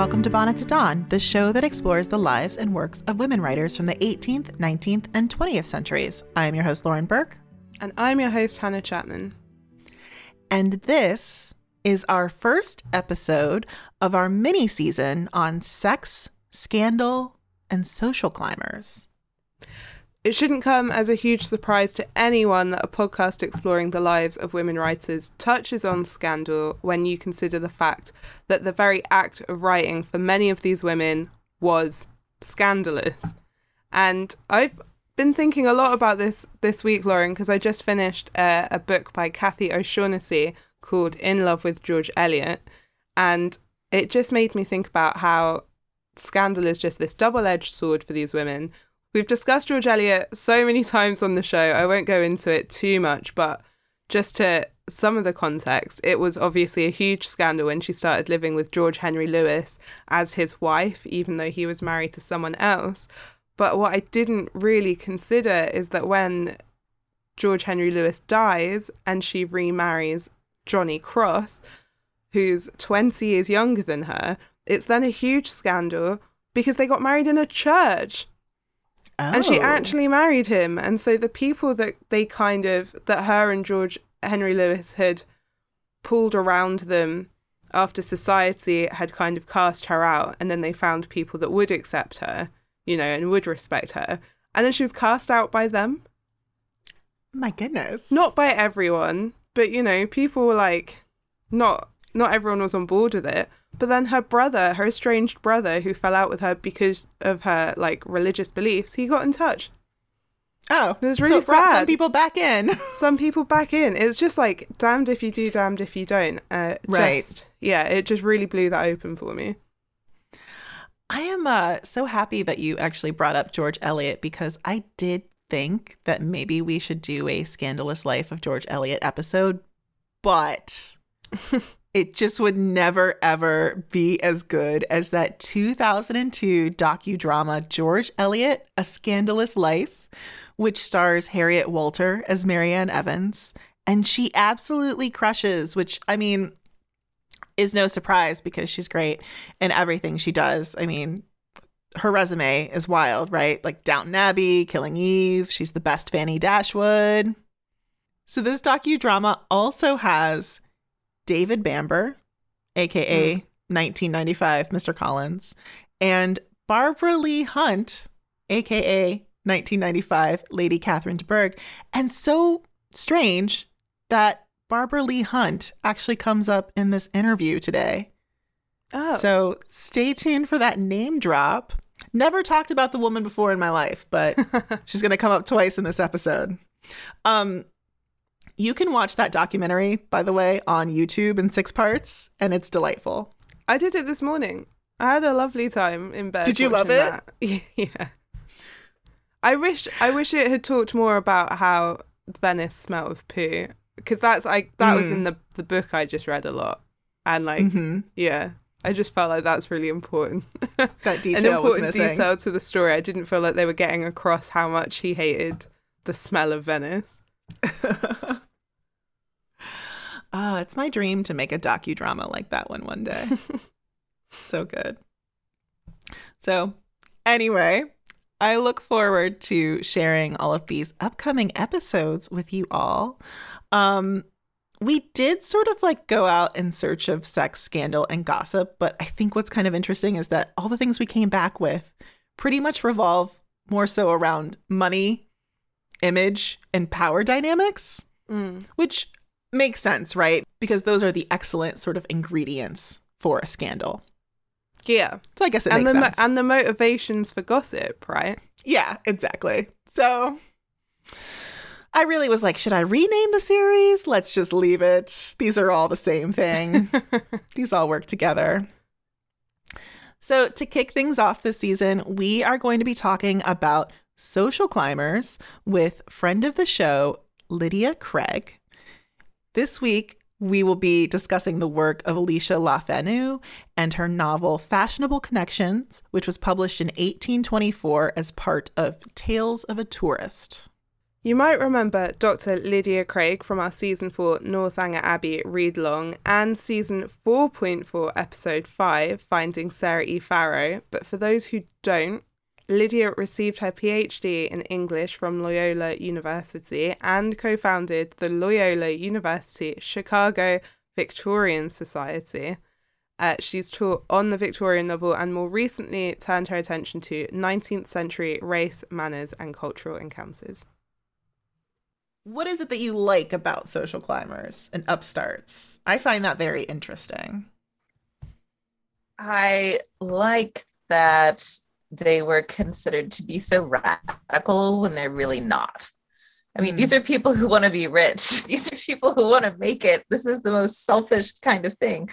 welcome to Bonnets at Dawn, the show that explores the lives and works of women writers from the 18th, 19th, and 20th centuries. I am your host, Lauren Burke. And I'm your host, Hannah Chapman. And this is our first episode of our mini season on sex, scandal, and social climbers. It shouldn't come as a huge surprise to anyone that a podcast exploring the lives of women writers touches on scandal when you consider the fact that the very act of writing for many of these women was scandalous. And I've been thinking a lot about this this week, Lauren, because I just finished a, a book by Kathy O'Shaughnessy called In Love with George Eliot. And it just made me think about how scandal is just this double edged sword for these women We've discussed George Eliot so many times on the show. I won't go into it too much, but just to some of the context, it was obviously a huge scandal when she started living with George Henry Lewes as his wife, even though he was married to someone else. But what I didn't really consider is that when George Henry Lewes dies and she remarries Johnny Cross, who's 20 years younger than her, it's then a huge scandal because they got married in a church. Oh. And she oh. actually married him. And so the people that they kind of, that her and George Henry Lewes had pulled around them after society had kind of cast her out, and then they found people that would accept her, you know, and would respect her. And then she was cast out by them. My goodness. Not by everyone, but you know, people were like, not not everyone was on board with it. But then her brother, her estranged brother, who fell out with her because of her like religious beliefs, he got in touch. Oh, it was really so sad. Some people back in. some people back in. It's just like damned if you do, damned if you don't. Uh, right. Just, yeah, it just really blew that open for me. I am uh, so happy that you actually brought up George Eliot because I did think that maybe we should do a scandalous life of George Eliot episode, but it just would never ever be as good as that 2002 docudrama George Eliot: A Scandalous Life, which stars Harriet Walter as Marianne Evans, and she absolutely crushes, which I mean is no surprise because she's great in everything she does. I mean, her resume is wild, right? Like Downton Abbey, Killing Eve, she's the best Fanny Dashwood. So this docudrama also has David Bamber, aka mm. 1995 Mr. Collins, and Barbara Leigh-Hunt, aka 1995 Lady Catherine de Bourgh. And so strange that Barbara Leigh-Hunt actually comes up in this interview today. Oh. So stay tuned for that name drop. Never talked about the woman before in my life, but she's going to come up twice in this episode. Um, you can watch that documentary, by the way, on YouTube in six parts, and it's delightful. I did it this morning. I had a lovely time in bed. Did you love it? yeah. I wish I wish it had talked more about how Venice smelled of poo because that's I that mm. was in mm. the the book I just read a lot and like mm-hmm. yeah I just felt like that's really important. That detail was missing. An important detail to the story. I didn't feel like they were getting across how much he hated the smell of Venice. Ah, it's my dream to make a docudrama like that one one day. so good. So, anyway, I look forward to sharing all of these upcoming episodes with you all. Um, we did sort of like go out in search of sex, scandal, and gossip, but I think what's kind of interesting is that all the things we came back with pretty much revolve more so around money, image, and power dynamics, mm. which makes sense, right? Because those are the excellent sort of ingredients for a scandal. Yeah. So I guess it and makes the, sense. And the motivations for gossip, right? Yeah, exactly. So I really was like, should I rename the series? Let's just leave it. These are all the same thing. These all work together. So, to kick things off this season, we are going to be talking about social climbers with friend of the show, Lydia Craig. This week, we will be discussing the work of Alicia Le Fanu and her novel Fashionable Connections, which was published in 1824 as part of Tales of a Tourist. You might remember Dr. Lydia Craig from our season 4 Northanger Abbey read long and season 4.4 episode 5 Finding Sarah E. Farro, but for those who don't, Lydia received her PhD in English from Loyola University and co founded the Loyola University Chicago Victorian Society. Uh, she's taught on the Victorian novel and more recently turned her attention to 19th century race, manners, and cultural encounters what is it that you like about social climbers and upstarts? I find that very interesting. I like that they were considered to be so radical when they're really not. I mean, mm. these are people who want to be rich. These are people who want to make it. This is the most selfish kind of thing.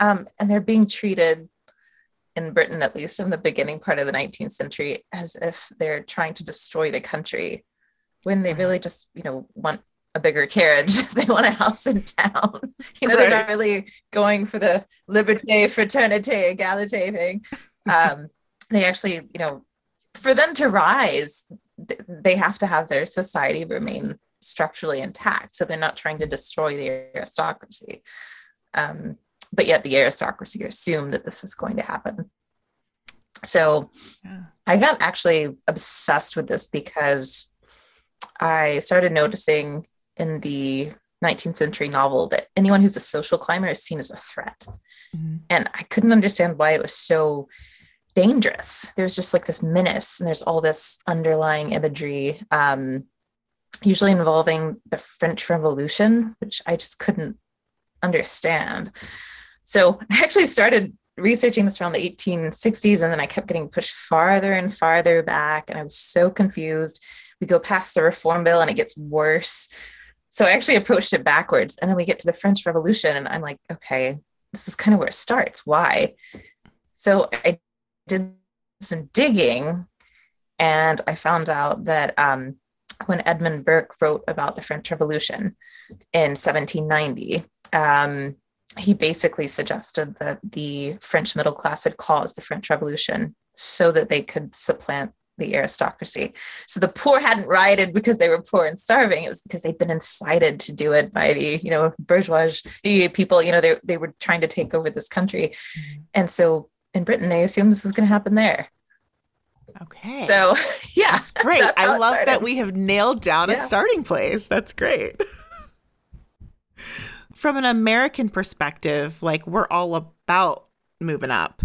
Um, and they're being treated in Britain, at least in the beginning part of the 19th century, as if they're trying to destroy the country when they really just you know want a bigger carriage they want a house in town you know right. they're not really going for the liberté fraternité égalité thing um, they actually you know for them to rise they have to have their society remain structurally intact so they're not trying to destroy the aristocracy um, but yet the aristocracy assume that this is going to happen so yeah. i got actually obsessed with this because I started noticing in the 19th century novel that anyone who's a social climber is seen as a threat. Mm-hmm. And I couldn't understand why it was so dangerous. There's just like this menace, and there's all this underlying imagery, um, usually involving the French Revolution, which I just couldn't understand. So I actually started researching this around the 1860s, and then I kept getting pushed farther and farther back, and I was so confused we go past the reform bill and it gets worse so i actually approached it backwards and then we get to the french revolution and i'm like okay this is kind of where it starts why so i did some digging and i found out that um, when edmund burke wrote about the french revolution in 1790 um, he basically suggested that the french middle class had caused the french revolution so that they could supplant the aristocracy. So the poor hadn't rioted because they were poor and starving. It was because they'd been incited to do it by the, you know, bourgeois people. You know, they, they were trying to take over this country. Mm-hmm. And so in Britain, they assume this is going to happen there. Okay. So yeah. That's great. That's I love that we have nailed down yeah. a starting place. That's great. From an American perspective, like we're all about moving up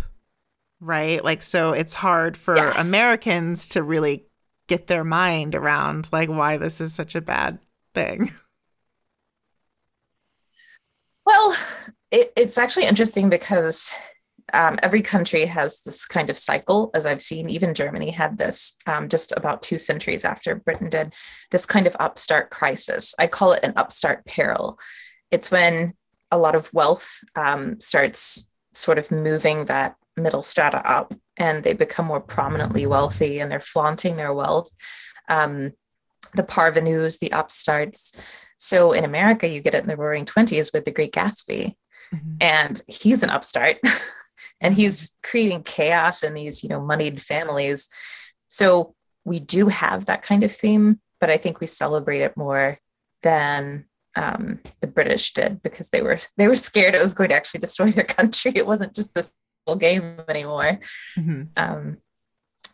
right? Like, so it's hard for yes. Americans to really get their mind around like why this is such a bad thing. Well, it, it's actually interesting because um, every country has this kind of cycle, as I've seen. Even Germany had this um, just about two centuries after Britain did this kind of upstart crisis. I call it an upstart peril. It's when a lot of wealth um, starts sort of moving that middle strata up and they become more prominently wealthy and they're flaunting their wealth. Um, the parvenus, the upstarts. So in America, you get it in the roaring 20s with the Great Gatsby. Mm-hmm. And he's an upstart and he's creating chaos in these, you know, moneyed families. So we do have that kind of theme, but I think we celebrate it more than um, the British did because they were they were scared it was going to actually destroy their country. It wasn't just this game anymore. Mm-hmm. Um,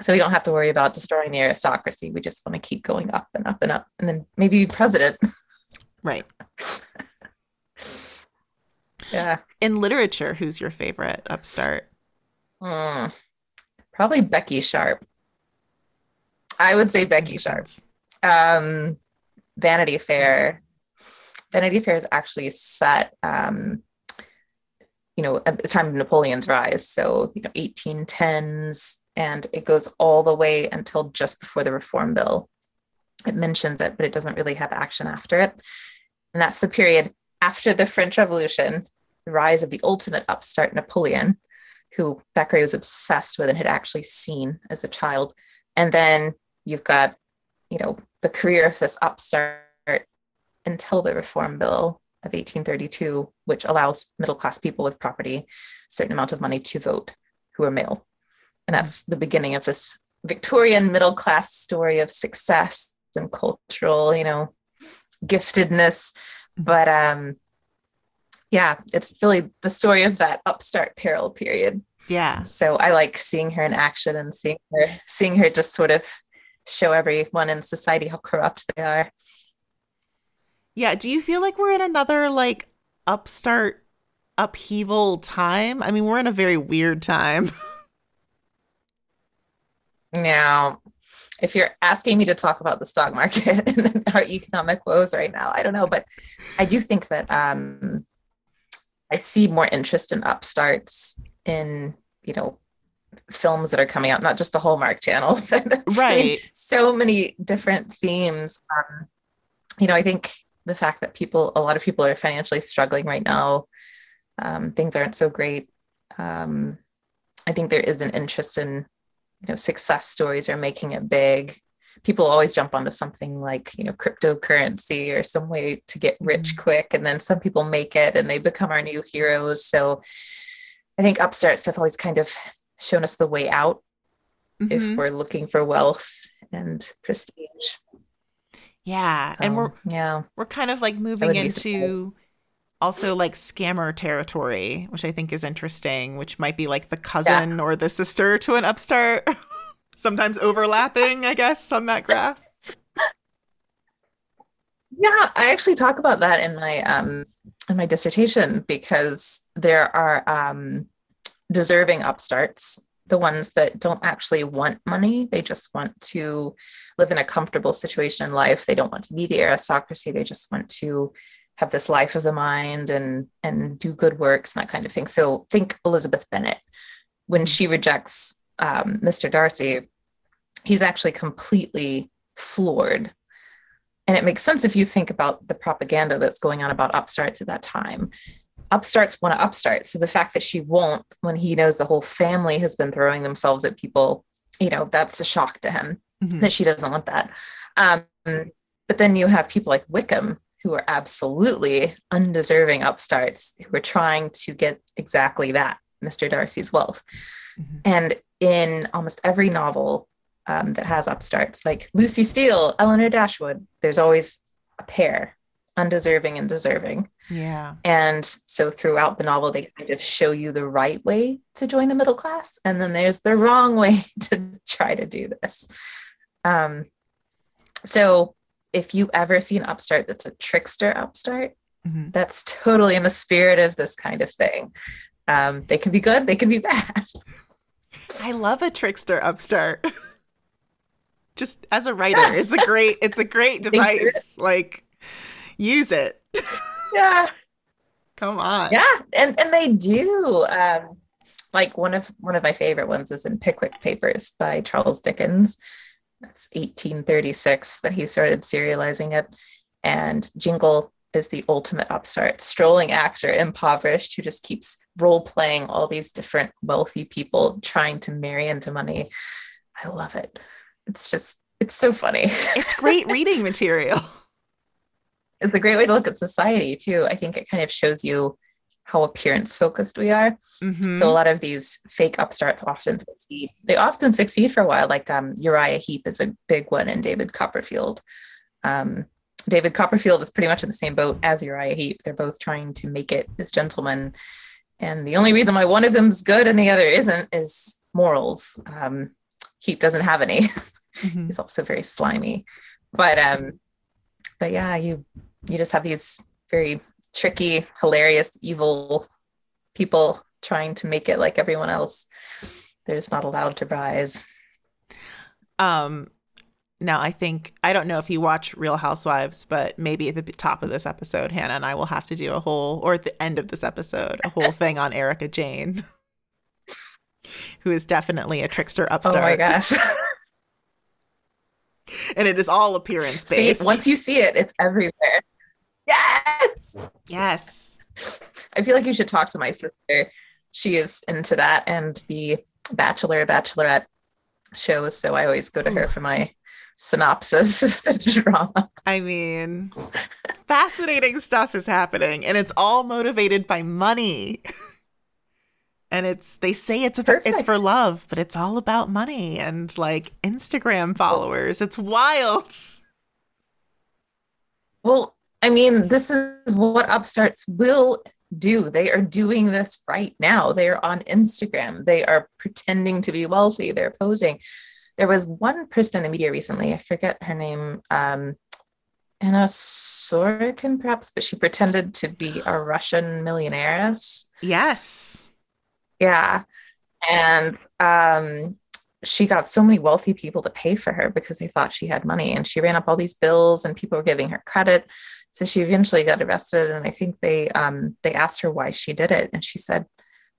so we don't have to worry about destroying the aristocracy. We just want to keep going up and up and up, and then maybe be president. Right. yeah. In literature, who's your favorite upstart? Mm, probably Becky Sharp. I would say Becky Sharp. Um, Vanity Fair. Vanity Fair is actually set um, you know, at the time of Napoleon's rise. So, you know, 1810s, and it goes all the way until just before the Reform Bill. It mentions it, but it doesn't really have action after it. And that's the period after the French Revolution, rise of the ultimate upstart Napoleon, who Thackeray was obsessed with and had actually seen as a child. And then you've got, you know, the career of this upstart until the Reform Bill of 1832, which allows middle class people with property a certain amount of money to vote who are male. And that's the beginning of this Victorian middle class story of success and cultural, you know, giftedness. But um yeah, it's really the story of that upstart peril period. Yeah. So I like seeing her in action and seeing her seeing her just sort of show everyone in society how corrupt they are. Yeah. Do you feel like we're in another like upstart upheaval time? I mean, we're in a very weird time. Now, if you're asking me to talk about the stock market and our economic woes right now, I don't know, but I do think that um, I see more interest in upstarts in, you know, films that are coming out, not just the Hallmark Channel. right. so many different themes. Um, you know, I think the fact that people, a lot of people are financially struggling right now, um, things aren't so great. Um, I think there is an interest in you know success stories or making it big people always jump onto something like you know cryptocurrency or some way to get rich Mm. quick and then some people make it and they become our new heroes so i think upstarts have always kind of shown us the way out Mhm. if we're looking for wealth and prestige yeah. and we're yeah we're kind of like moving into also like scammer territory, which I think is interesting, which might be like the cousin or the sister to an upstart. Sometimes overlapping, I guess, on that graph. Yeah, I actually talk about that in my um in my dissertation because there are um deserving upstarts, the ones that don't actually want money, they just want to live in a comfortable situation in life. They don't want to be the aristocracy, they just want to have this life of the mind and and do good works and that kind of thing. So think Elizabeth Bennet when she rejects um, Mr. Darcy, he's actually completely floored and it makes sense if you think about the propaganda that's going on about upstarts at that time. Upstarts want to upstart. So the fact that she won't, when he knows the whole family has been throwing themselves at people, you know, that's a shock to him Mhm. that she doesn't want that. Um, but then you have people like Wickham who are absolutely undeserving upstarts who are trying to get exactly that, Mr. Darcy's wealth. Mhm. And in almost every novel um, that has upstarts, like Lucy Steele, Elinor Dashwood, there's always a pair, undeserving and deserving. Yeah. And so throughout the novel, they kind of show you the right way to join the middle class. And then there's the wrong way to try to do this. Um, so if you ever see an upstart that's a trickster upstart, Mhm. that's totally in the spirit of this kind of thing. Um, they can be good, they can be bad. I love a trickster upstart. Just as a writer, it's a great it's a great device. Like use it. Yeah. Come on. Yeah. And and they do. Um, like one of one of my favorite ones is in Pickwick Papers by Charles Dickens. That's 1836 that he started serializing it. And Jingle is the ultimate upstart, strolling actor, impoverished, who just keeps role playing all these different wealthy people trying to marry into money. I love it. It's just, it's so funny. It's great reading material. it's a great way to look at society, too. I think it kind of shows you how appearance focused we are. Mhm. So a lot of these fake upstarts often succeed. They often succeed for a while. Like um, Uriah Heep is a big one, and David Copperfield. Um, David Copperfield is pretty much in the same boat as Uriah Heep. They're both trying to make it as gentlemen, and the only reason why one of them's good and the other isn't is morals. Um, Heep doesn't have any. Mhm. He's also very slimy, but um, but yeah, you you just have these very tricky, hilarious, evil people trying to make it like everyone else. They're just not allowed to rise. Um, now I think I don't know if you watch Real Housewives, but maybe at the top of this episode, Hannah and I will have to do a whole, or at the end of this episode, a whole thing on Erika Jayne, who is definitely a trickster upstart. Oh my gosh. And it is all appearance see, based. once you see it, it's everywhere. Yes. yes. I feel like you should talk to my sister. She is into that and the Bachelor, Bachelorette shows. So I always go to her mm. for my synopsis of the drama. I mean, fascinating stuff is happening, and it's all motivated by money. And it's they say it's about, it's for love, but it's all about money and like Instagram followers. It's wild. Well, I mean, this is what upstarts will do. They are doing this right now. They are on Instagram. They are pretending to be wealthy. They're posing. There was one person in the media recently, I forget her name, um, Anna Sorokin, perhaps, but she pretended to be a Russian millionaire. Yes. Yeah. And um, she got so many wealthy people to pay for her because they thought she had money. And she ran up all these bills and people were giving her credit. So she eventually got arrested. And I think they um, they asked her why she did it. And she said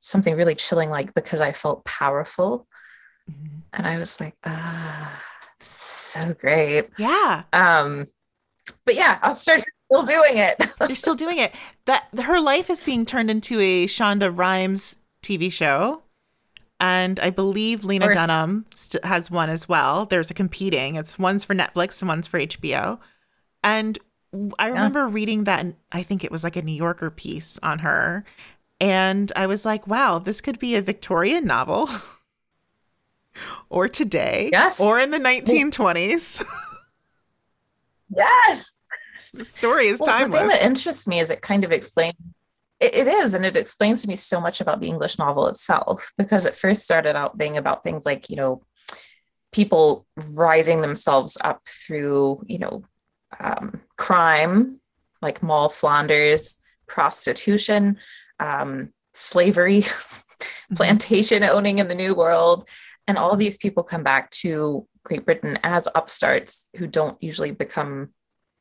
something really chilling like, because I felt powerful. And I was like, ah, so great. Yeah. Um, but yeah, Upstart still doing it. They're still doing it. That her life is being turned into a Shonda Rhimes TV show. And I believe Lena Dunham st- has one as well. There's a competing. It's one's for Netflix and one's for HBO. And I remember yeah. reading that, I think it was like a New Yorker piece on her. And I was like, wow, this could be a Victorian novel. or today. Yes. Or in the 1920s. Yes. The story is well, timeless. The thing that interests me is it kind of explains it, it is, and it explains to me so much about the English novel itself, because it first started out being about things like, you know, people rising themselves up through, you know, um, crime, like Moll Flanders, prostitution, um, slavery, mm-hmm. plantation owning in the New World. And all these people come back to Great Britain as upstarts who don't usually become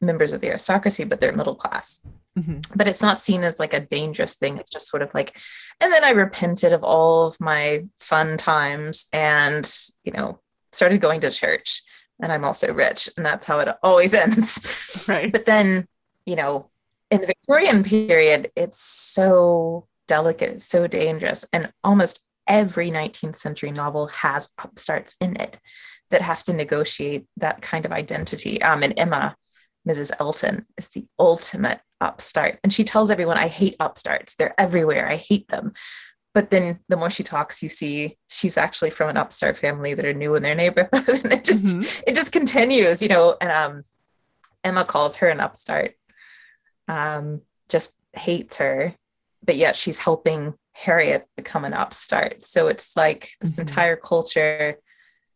members of the aristocracy, but they're middle class. Mm-hmm. But it's not seen as like a dangerous thing. It's just sort of like, and then I repented of all of my fun times and, you know, started going to church. And I'm also rich. And that's how it always ends. Right. But then, you know, in the Victorian period, it's so delicate, it's so dangerous. And almost every 19th century novel has upstarts in it that have to negotiate that kind of identity. Um, and Emma, Mrs. Elton, is the ultimate upstart. And she tells everyone, I hate upstarts. They're everywhere. I hate them. But then the more she talks, you see she's actually from an upstart family that are new in their neighborhood. and it just mm-hmm. it just continues, you know. And um, Emma calls her an upstart. Um, just hates her, but yet she's helping Harriet become an upstart. So it's like this mm-hmm. entire culture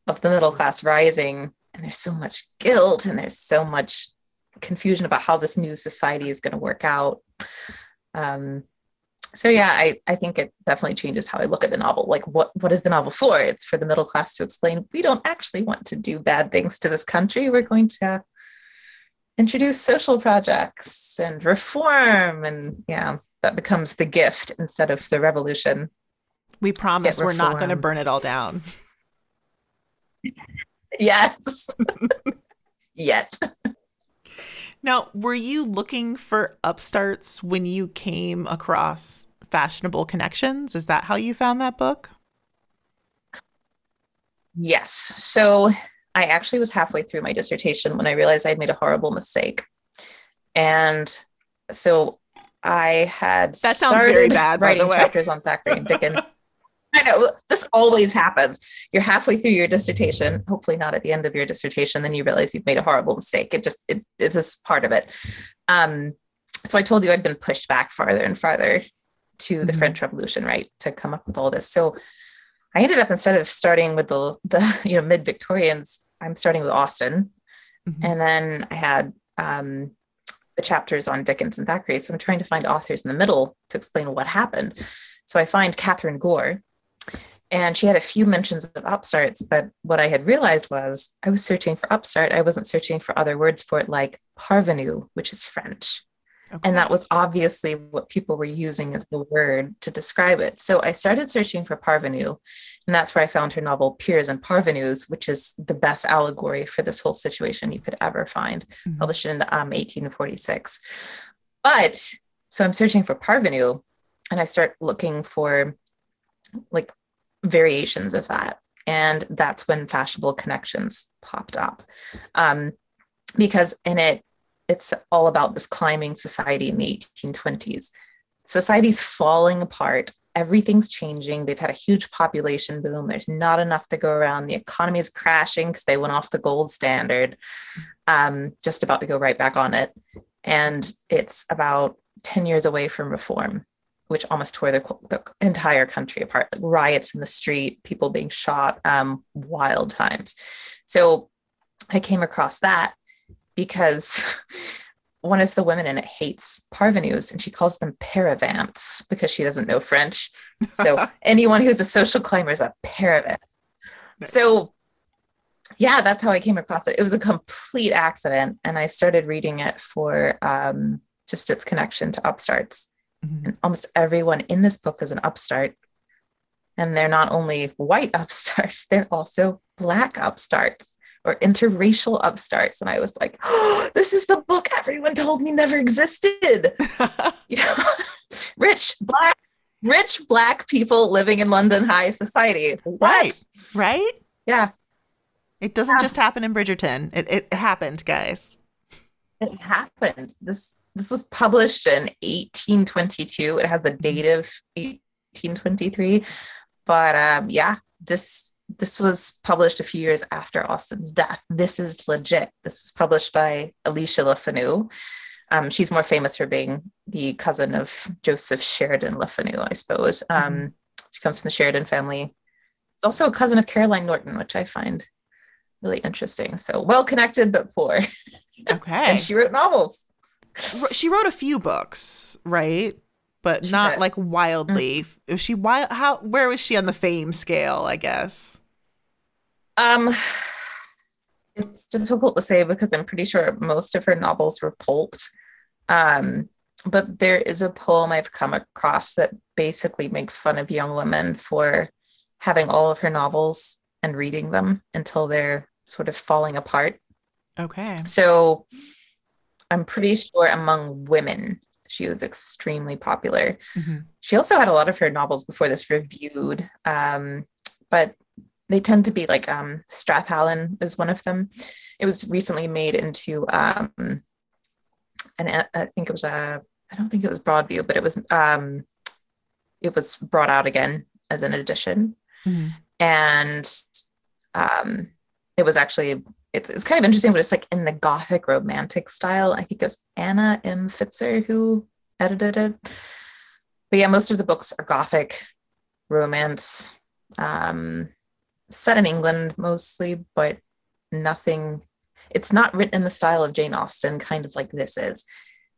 of the middle class rising and there's so much guilt and there's so much confusion about how this new society is going to work out. Um, so yeah I, I think it definitely changes how i look at the novel. Like what what is the novel for? It's for the middle class to explain we don't actually want to do bad things to this country. We're going to introduce social projects and reform and yeah that becomes the gift instead of the revolution we promise we're not going to burn it all down yes. Yet. Now, were you looking for upstarts when you came across Fashionable Connections? Is that how you found that book? Yes. So I actually was halfway through my dissertation when I realized I'd made a horrible mistake. And so I had that sounds very bad. Writing by the way. chapters on Thackeray and Dickens. I know this always happens. You're halfway through your dissertation, hopefully not at the end of your dissertation, then you realize you've made a horrible mistake. It just it, it is part of it. Um, so I told you I'd been pushed back farther and farther to the mm-hmm. French Revolution, right, to come up with all this. So I ended up instead of starting with the the you know mid Victorians, I'm starting with Austen, mm-hmm. and then I had um, the chapters on Dickens and Thackeray. So I'm trying to find authors in the middle to explain what happened. So I find Catherine Gore, and she had a few mentions of upstarts, but what I had realized was I was searching for upstart. I wasn't searching for other words for it, like parvenu, which is French. Okay. And that was obviously what people were using as the word to describe it. So I started searching for parvenu, and that's where I found her novel Peers and Parvenus, which is the best allegory for this whole situation you could ever find, mm-hmm. published in um, 1846. But so I'm searching for parvenu, and I start looking for like variations of that. And that's when fashionable connections popped up. Um, because in it, it's all about this climbing society in the 1820s. Society's falling apart. Everything's changing. They've had a huge population boom. There's not enough to go around. The economy is crashing because they went off the gold standard, um, just about to go right back on it. and it's about 10 years away from reform which almost tore the, the entire country apart like riots in the street people being shot um, wild times so i came across that because one of the women in it hates parvenus and she calls them paravants because she doesn't know French. So anyone who's a social climber is a paravant. Nice. So yeah, that's how I came across it. It was a complete accident. And I started reading it for um, just its connection to upstarts. Mm-hmm. And almost everyone in this book is an upstart. And they're not only white upstarts, they're also black upstarts or interracial upstarts. And I was like, oh, this is the book everyone told me never existed. you know, rich black, rich black people living in London high society. What? Right. Right? Yeah. It doesn't yeah. just happen in Bridgerton. It it happened, guys. It happened. This this was published in 1822. It has a date of 1823. But um yeah, this this was published a few years after Austen's death. This is legit. This was published by Alicia Le Fanu. Um, she's more famous for being the cousin of Joseph Sheridan Le Fanu, I suppose. Um, mm-hmm. She comes from the Sheridan family. She's also a cousin of Caroline Norton, which I find really interesting. So well connected, but poor. Okay. and she wrote novels. She wrote a few books, right? But not like wildly. Mm-hmm. Was she wild? How? Where was she on the fame scale? I guess. Um, it's difficult to say because I'm pretty sure most of her novels were pulped. Um, but there is a poem I've come across that basically makes fun of young women for having all of her novels and reading them until they're sort of falling apart. Okay. So I'm pretty sure among women, she was extremely popular. Mm-hmm. She also had a lot of her novels before this reviewed, um, but they tend to be like um, Strathallan is one of them. It was recently made into um, and I think it was a I don't think it was Broadview, but it was um, it was brought out again as an edition, mm-hmm. and um, it was actually it's, it's kind of interesting, but it's like in the Gothic romantic style. I think it was Anna M. Fitzer who edited it. But yeah, most of the books are Gothic romance. Um, set in England mostly, but nothing. It's not written in the style of Jane Austen, kind of like this is.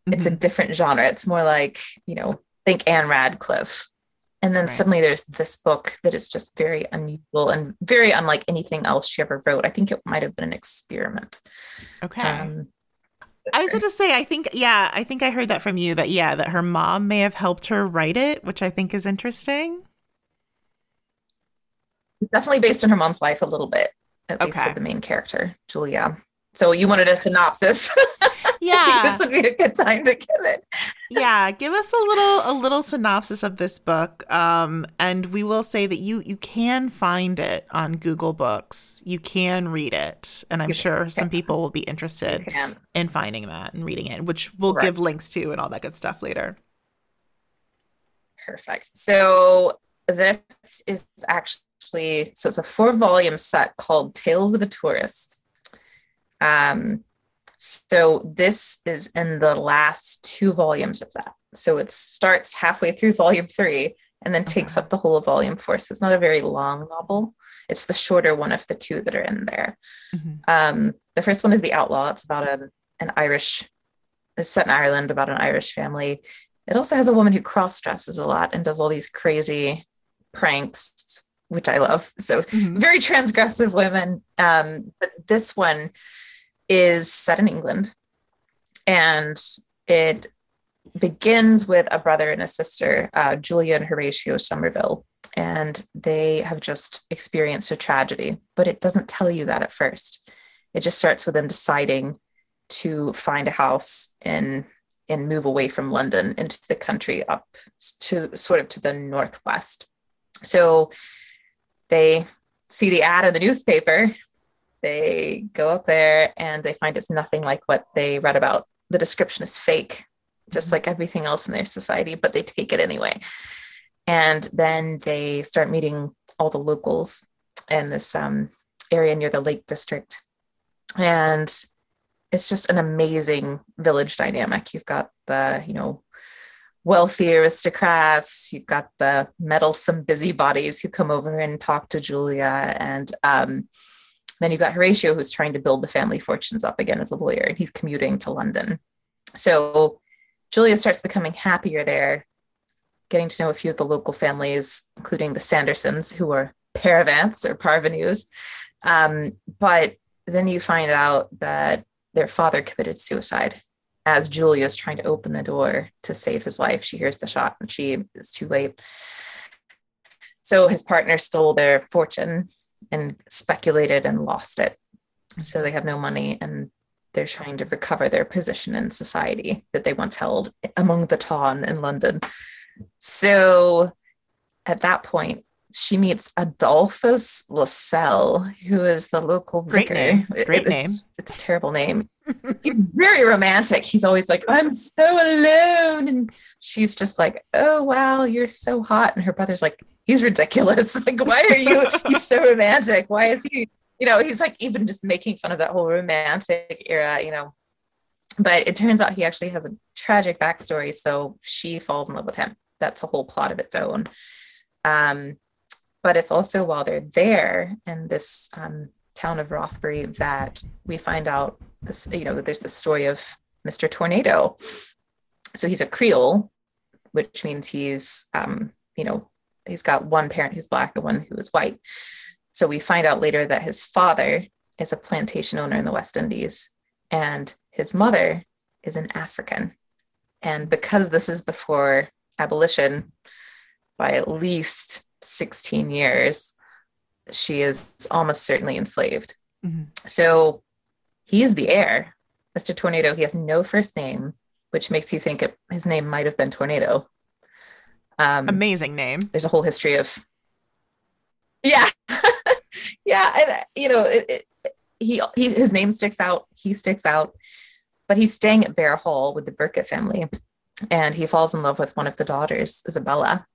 It's mm-hmm. a different genre. It's more like, you know, think Ann Radcliffe. And then right. suddenly there's this book that is just very unusual and very unlike anything else she ever wrote. I think it might have been an experiment. Okay. Um, I was going to say, I think, yeah, I think I heard that from you that, yeah, that her mom may have helped her write it, which I think is interesting definitely based on her mom's life a little bit, at okay. least with the main character, Julia. So you wanted a synopsis. Yeah. this would be a good time to give it. yeah, give us a little a little synopsis of this book. Um, and we will say that you you can find it on Google Books. You can read it. And I'm you sure can. some people will be interested in finding that and reading it, which we'll give links to and all that good stuff later. Perfect. So this is actually actually so it's a four volume set called Tales of a Tourist. Um, so this is in the last two volumes of that. So it starts halfway through volume three and then takes up the whole of volume four. So it's not a very long novel. It's the shorter one of the two that are in there. Mm-hmm. Um, the first one is The Outlaw. It's about an, an Irish, it's set in Ireland about an Irish family. It also has a woman who cross dresses a lot and does all these crazy pranks which I love. So mm-hmm. very transgressive women. Um, but this one is set in England, and it begins with a brother and a sister, uh, Julia and Horatio Somerville, and they have just experienced a tragedy. But it doesn't tell you that at first. It just starts with them deciding to find a house in and move away from London into the country up to sort of to the northwest. So they see the ad in the newspaper, they go up there and they find it's nothing like what they read about. The description is fake, just like everything else in their society, but they take it anyway. And then they start meeting all the locals in this um, area near the Lake District. And it's just an amazing village dynamic. You've got the, you know, wealthy aristocrats, you've got the meddlesome busybodies who come over and talk to Julia. And um, then you've got Horatio, who's trying to build the family fortunes up again as a lawyer, and he's commuting to London. So Julia starts becoming happier there, getting to know a few of the local families, including the Sandersons, who are paravants or parvenus. Um, but then you find out that their father committed suicide as Julia is trying to open the door to save his life. She hears the shot and she is too late. So his partner stole their fortune and speculated and lost it. So they have no money and they're trying to recover their position in society that they once held among the ton in London. So at that point, she meets Adolphus Lascelles, who is the local Great vicar. name. Great it's, name. It's a terrible name. He's very romantic. He's always like, I'm so alone. And she's just like, Oh, wow, you're so hot. And her brother's like, He's ridiculous. Like, why are you? He's so romantic. Why is he? You know, he's like even just making fun of that whole romantic era, you know. But it turns out he actually has a tragic backstory. So she falls in love with him. That's a whole plot of its own. Um, but it's also while they're there and this um, town of Rothbury that we find out this, you know, there's the story of Mr. Tornado. So he's a Creole, which means he's, um, you know, he's got one parent who's black and one who is white. So we find out later that his father is a plantation owner in the West Indies and his mother is an African. And because this is before abolition by at least 16 years, she is almost certainly enslaved. Mhm. So he's the heir. Mr. Tornado, he has no first name, which makes you think it, his name might have been Tornado. Um, Amazing name. there's a whole history of, yeah, yeah, and you know, it, it, he, he his name sticks out. He sticks out, but he's staying at Bear Hall with the Burkett family, and he falls in love with one of the daughters, Isabella,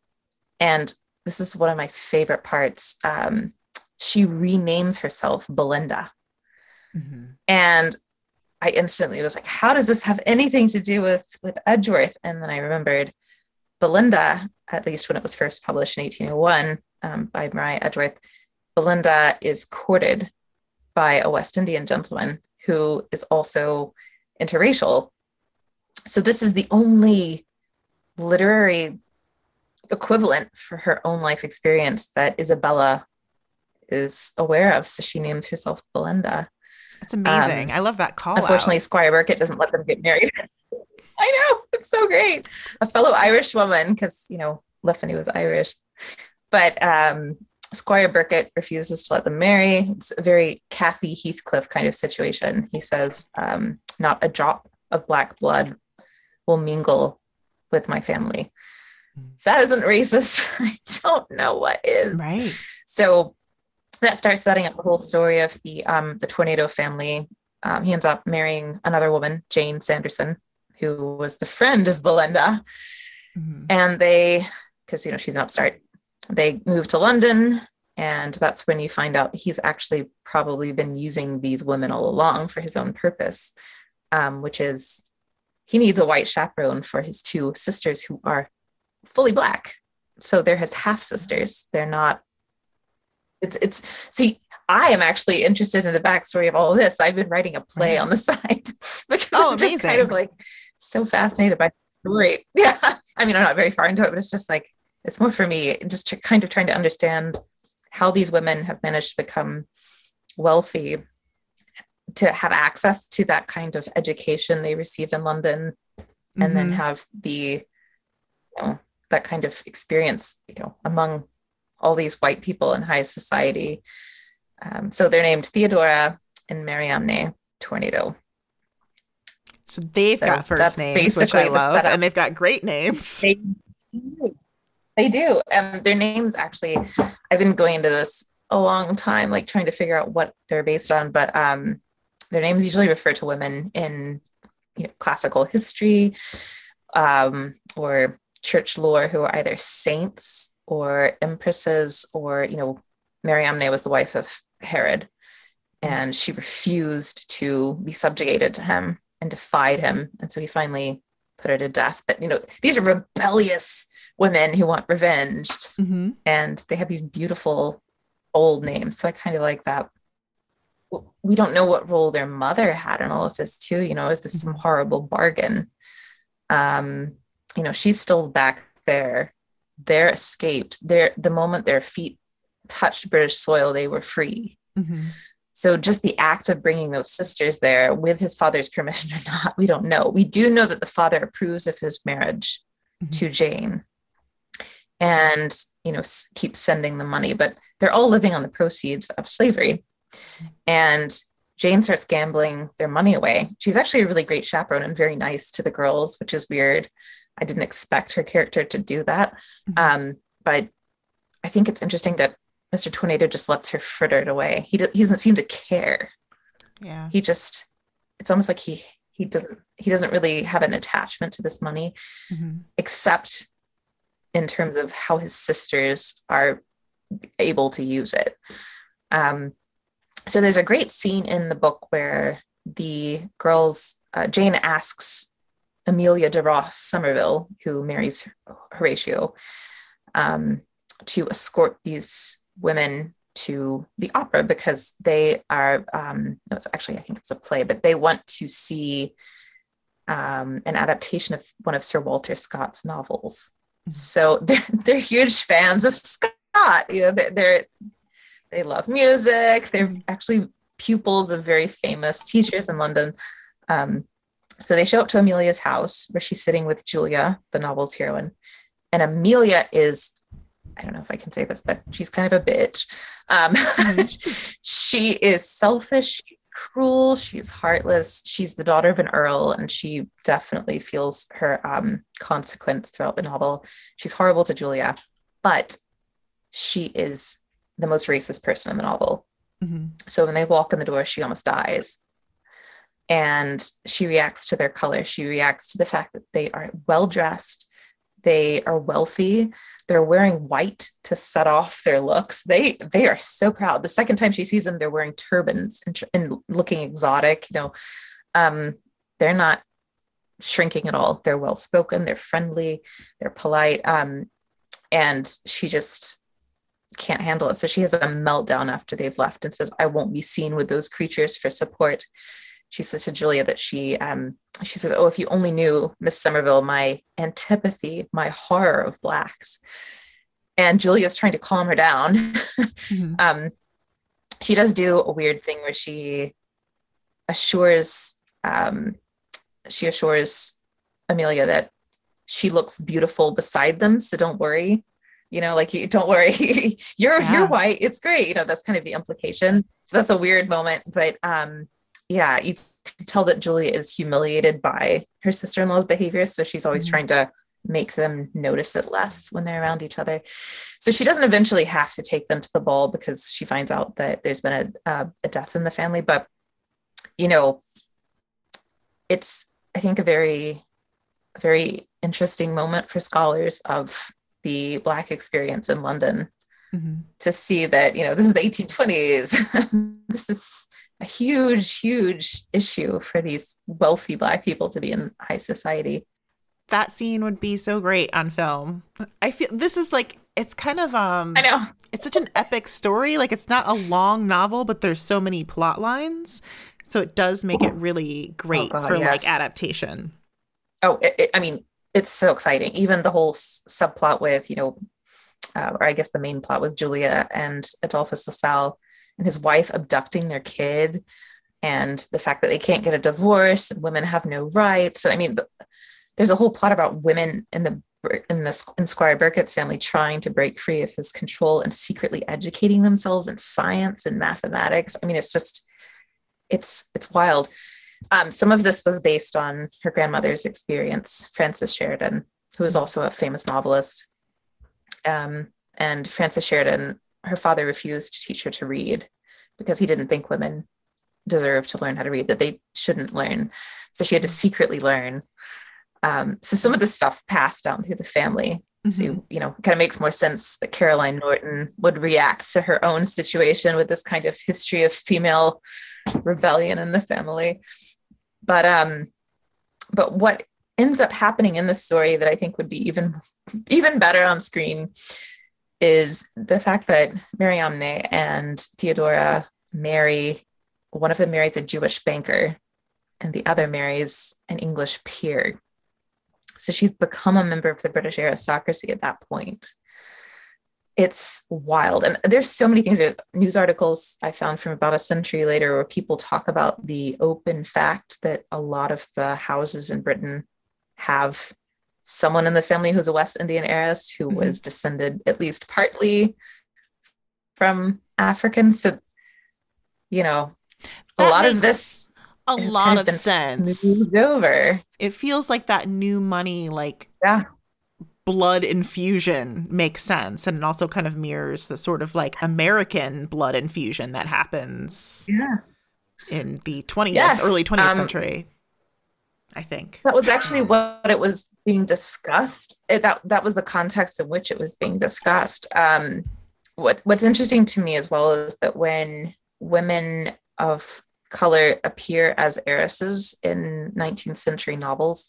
and this is one of my favorite parts. Um, she renames herself Belinda. Mhm. And I instantly was like, how does this have anything to do with with Edgeworth? And then I remembered Belinda, at least when it was first published in 1801 um, by Maria Edgeworth, Belinda is courted by a West Indian gentleman who is also interracial. So this is the only literary equivalent for her own life experience that Isabella is aware of. So she named herself Belinda. That's amazing. I love that call. Unfortunately, Squire Burkett doesn't let them get married. I know it's so great. A fellow Irish woman, because you know Le Fanu was Irish, but um, Squire Burkett refuses to let them marry. It's a very Cathy Heathcliff kind of situation. He says, um, "Not a drop of black blood will mingle with my family." If that isn't racist. I don't know what is. right. So that starts setting up the whole story of the um, the tornado family. Um, he ends up marrying another woman, Jane Sanderson, who was the friend of Belinda, Mhm. and they, because you know she's an upstart, they move to London, and that's when you find out he's actually probably been using these women all along for his own purpose, um, which is he needs a white chaperone for his two sisters who are fully black. So they're his half sisters. They're not. It's it's see. I am actually interested in the backstory of all of this. I've been writing a play on the side because Oh, I'm just kind of like so fascinated by the story. Yeah, I mean, I'm not very far into it, but it's just like it's more for me, just to kind of trying to understand how these women have managed to become wealthy, to have access to that kind of education they received in London, and then Mhm. have the you know that kind of experience you know among all these white people in high society um, so they're named theodora and mariamne tornado So they've So got first names, which I love, setup. and they've got great names. they do they do and their names actually i've been going into this a long time like trying to figure out what they're based on but um their names usually refer to women in you know classical history um or church lore who are either saints or empresses or you know mariamne was the wife of herod and she refused to be subjugated to him and defied him. And so he finally put her to death. But you know, these are rebellious women who want revenge, Mm-hmm. and they have these beautiful old names. So I kind of like that. We don't know what role their mother had in all of this, too. You know, is this some horrible bargain? Um, you know, she's still back there. They're escaped. They're the moment their feet touched British soil, they were free. Mm-hmm. So just the act of bringing those sisters there with his father's permission or not, we don't know. We do know that the father approves of his marriage Mhm. to Jane and, you know, s- keeps sending the money, but they're all living on the proceeds of slavery. And Jane starts gambling their money away. She's actually a really great chaperone and very nice to the girls, which is weird. I didn't expect her character to do that. Mhm. Um, but I think it's interesting that Mr. Tornado just lets her fritter it away. He, do- he doesn't seem to care. Yeah. He just, it's almost like he he doesn't he doesn't really have an attachment to this money, Mm-hmm. except in terms of how his sisters are able to use it. Um, so there's a great scene in the book where the girls, uh, Jane asks Amelia de Ross Somerville, who marries Horatio, um, to escort these women to the opera because they are, um, no, it's actually, I think it's a play, but they want to see um, an adaptation of one of Sir Walter Scott's novels. Mhm. So they're, they're huge fans of Scott. You know, they're, they're they love music. They're actually pupils of very famous teachers in London. Um, so they show up to Amelia's house where she's sitting with Julia, the novel's heroine. And Amelia is, I don't know if I can say this, but she's kind of a bitch. Um, she is selfish, cruel, she's heartless. She's the daughter of an earl, and she definitely feels her um, consequence throughout the novel. She's horrible to Julia, but she is the most racist person in the novel. Mm-hmm. So when they walk in the door, she almost dies. And she reacts to their color. She reacts to the fact that they are well dressed, they are wealthy, they're wearing white to set off their looks. They they are so proud. The second time she sees them, they're wearing turbans and, and looking exotic. You know, um, they're not shrinking at all. They're well spoken. They're friendly. They're polite. Um, and she just can't handle it. So she has a meltdown after they've left and says, I won't be seen with those creatures for support. She says to Julia that she um she says, Oh, if you only knew, Miss Somerville, my antipathy, my horror of blacks. And Julia's trying to calm her down. Mm-hmm. um she does do a weird thing where she assures um she assures Amelia that she looks beautiful beside them, so don't worry you know like you don't worry you're Yeah. you're white it's great you know that's kind of the implication so that's a weird moment but um yeah you can tell that julia is humiliated by her sister-in-law's behavior so she's always Mhm. trying to make them notice it less when they're around each other so she doesn't eventually have to take them to the ball because she finds out that there's been a, uh, a death in the family but you know it's i think a very very interesting moment for scholars of the black experience in london Mm-hmm. to see that you know this is the 1820s this is a huge huge issue for these wealthy black people to be in high society That scene would be so great on film. I feel this is like it's kind of um i know it's such an epic story. Like it's not a long novel, but there's so many plot lines. So it does make it really great God, for yes. like adaptation. oh it, it- i mean it's so exciting even the whole s- subplot with you know uh, or i guess the main plot with julia and adolphus lassalle and his wife abducting their kid and the fact that they can't get a divorce and women have no rights. And i mean there's a whole plot about women in the in the in squire birkett's family trying to break free of his control and secretly educating themselves in science and mathematics. I mean it's just it's it's wild. Um, some of this was based on her grandmother's experience, Frances Sheridan, who was also a famous novelist. Um, and Frances Sheridan, her father refused to teach her to read because he didn't think women deserved to learn how to read, that they shouldn't learn. So she had to secretly learn. Um, so some of the stuff passed down through the family. So, you know, kind of makes more sense that Caroline Norton would react to her own situation with this kind of history of female rebellion in the family. But um, but what ends up happening in the story that I think would be even even better on screen is the fact that Mariamne and Theodora marry one of them marries a Jewish banker and the other marries an English peer. So she's become a member of the British aristocracy at that point. It's wild. And there's so many things. There's news articles I found from about a century later where people talk about the open fact that a lot of the houses in Britain have someone in the family who's a West Indian heiress who mm-hmm. was descended at least partly from Africans. So, you know, that a lot of this a lot of sense over it feels like that new money like yeah blood infusion makes sense and it also kind of mirrors the sort of like american blood infusion that happens yeah in the 20th yes. early 20th um, century i think that was actually what it was being discussed it, that that was the context in which it was being discussed um what what's interesting to me as well is that when women of color appear as heiresses in 19th century novels,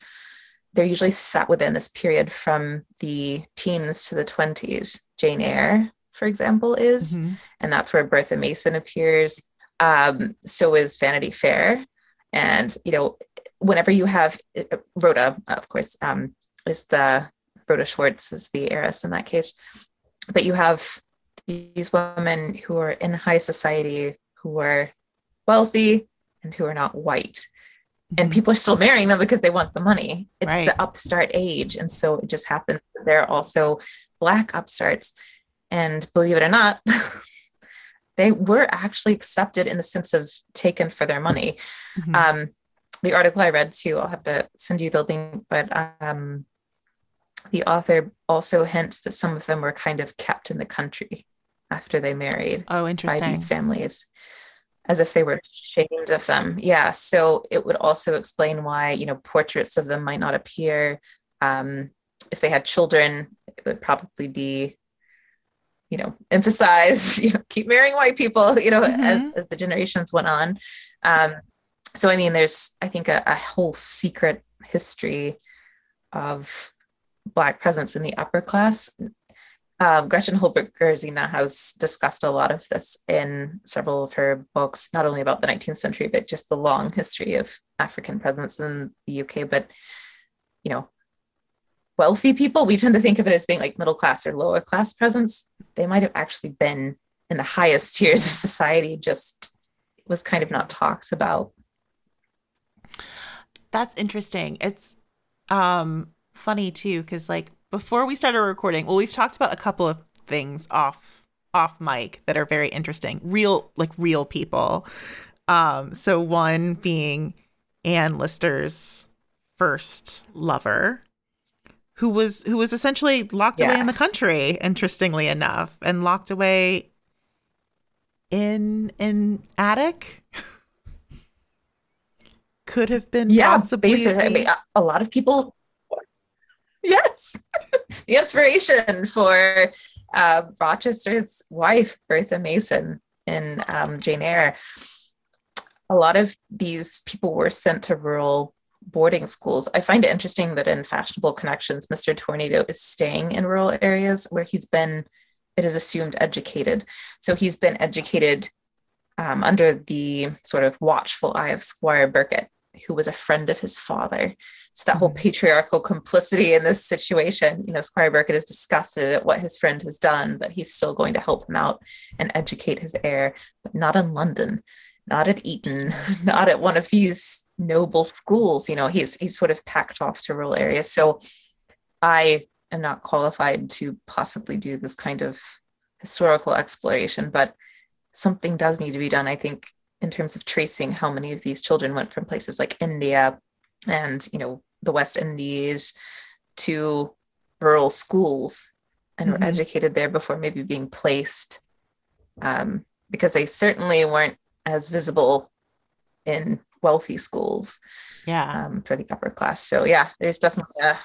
they're usually set within this period from the teens to the 20s. Jane Eyre, for example, is, mm-hmm. and that's where Bertha Mason appears. Um, so is Vanity Fair. And, you know, whenever you have uh, Rhoda, of course, um, is the Rhoda Swartz is the heiress in that case. But you have these women who are in high society who are wealthy and who are not white. And mm-hmm. people are still marrying them because they want the money. It's right. the upstart age. And so it just happens that they're also black upstarts. And believe it or not, they were actually accepted in the sense of taken for their money. Mm-hmm. Um, the article I read too, I'll have to send you the link, but um, the author also hints that some of them were kind of kept in the country after they married. Oh, interesting. By these families as if they were ashamed of them. Yeah. So it would also explain why, you know, portraits of them might not appear. Um, if they had children, it would probably be, you know, emphasize, you know, keep marrying white people, you know, mm-hmm. as, as the generations went on. Um, so, I mean, there's, I think, a, a whole secret history of Black presence in the upper class um, Gretchen Holbrook Gerzina has discussed a lot of this in several of her books, not only about the 19th century, but just the long history of African presence in the UK. But, you know, wealthy people, we tend to think of it as being like middle class or lower class presence. They might have actually been in the highest tiers of society, just was kind of not talked about. That's interesting. It's um funny too, because like before we started recording, well, we've talked about a couple of things off off mic that are very interesting. Real like real people. Um, so one being Anne Lister's first lover, who was who was essentially locked yes. away in the country, interestingly enough, and locked away in an attic. Could have been yeah, possibly basically. I mean, a lot of people yes. The inspiration for uh, rochester's wife bertha mason in um, jane eyre. A lot of these people were sent to rural boarding schools. I find it interesting that in fashionable connections mr tornado is staying in rural areas where he's been it is assumed educated. So he's been educated um, under the sort of watchful eye of squire birkett who was a friend of his father. So that whole mm-hmm. patriarchal complicity in this situation, you know, Squire Birkett is disgusted at what his friend has done, but he's still going to help him out and educate his heir, but not in London, not at Eton, not at one of these noble schools. You know, he's he's sort of packed off to rural areas. So I am not qualified to possibly do this kind of historical exploration, but something does need to be done. I think in terms of tracing how many of these children went from places like India and you know the West Indies to rural schools and mm-hmm. were educated there before maybe being placed um, because they certainly weren't as visible in wealthy schools yeah um, for the upper class so yeah there's definitely a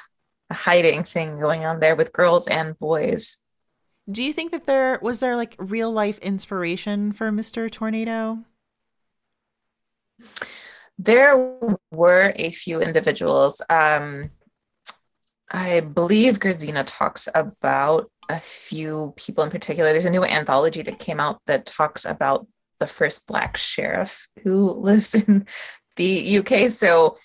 a hiding thing going on there with girls and boys. Do you think that there was there like real life inspiration for Mr. Tornado? There were a few individuals. Um, I believe Gerzina talks about a few people in particular. There's a new anthology that came out that talks about the first black sheriff who lived in the UK. So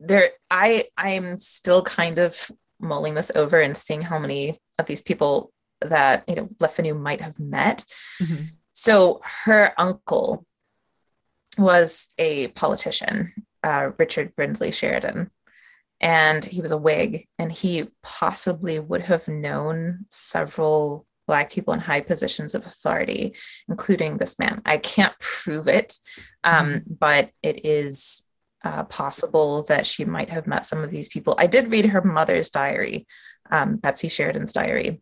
there I I'm still kind of mulling this over and seeing how many of these people that you know Le Fanu might have met. Mm-hmm. So her uncle was a politician, uh, Richard Brinsley Sheridan, and he was a Whig, and he possibly would have known several Black people in high positions of authority, including this man. I can't prove it, um, mm-hmm. but it is uh, possible that she might have met some of these people. I did read her mother's diary, um, Betsy Sheridan's diary.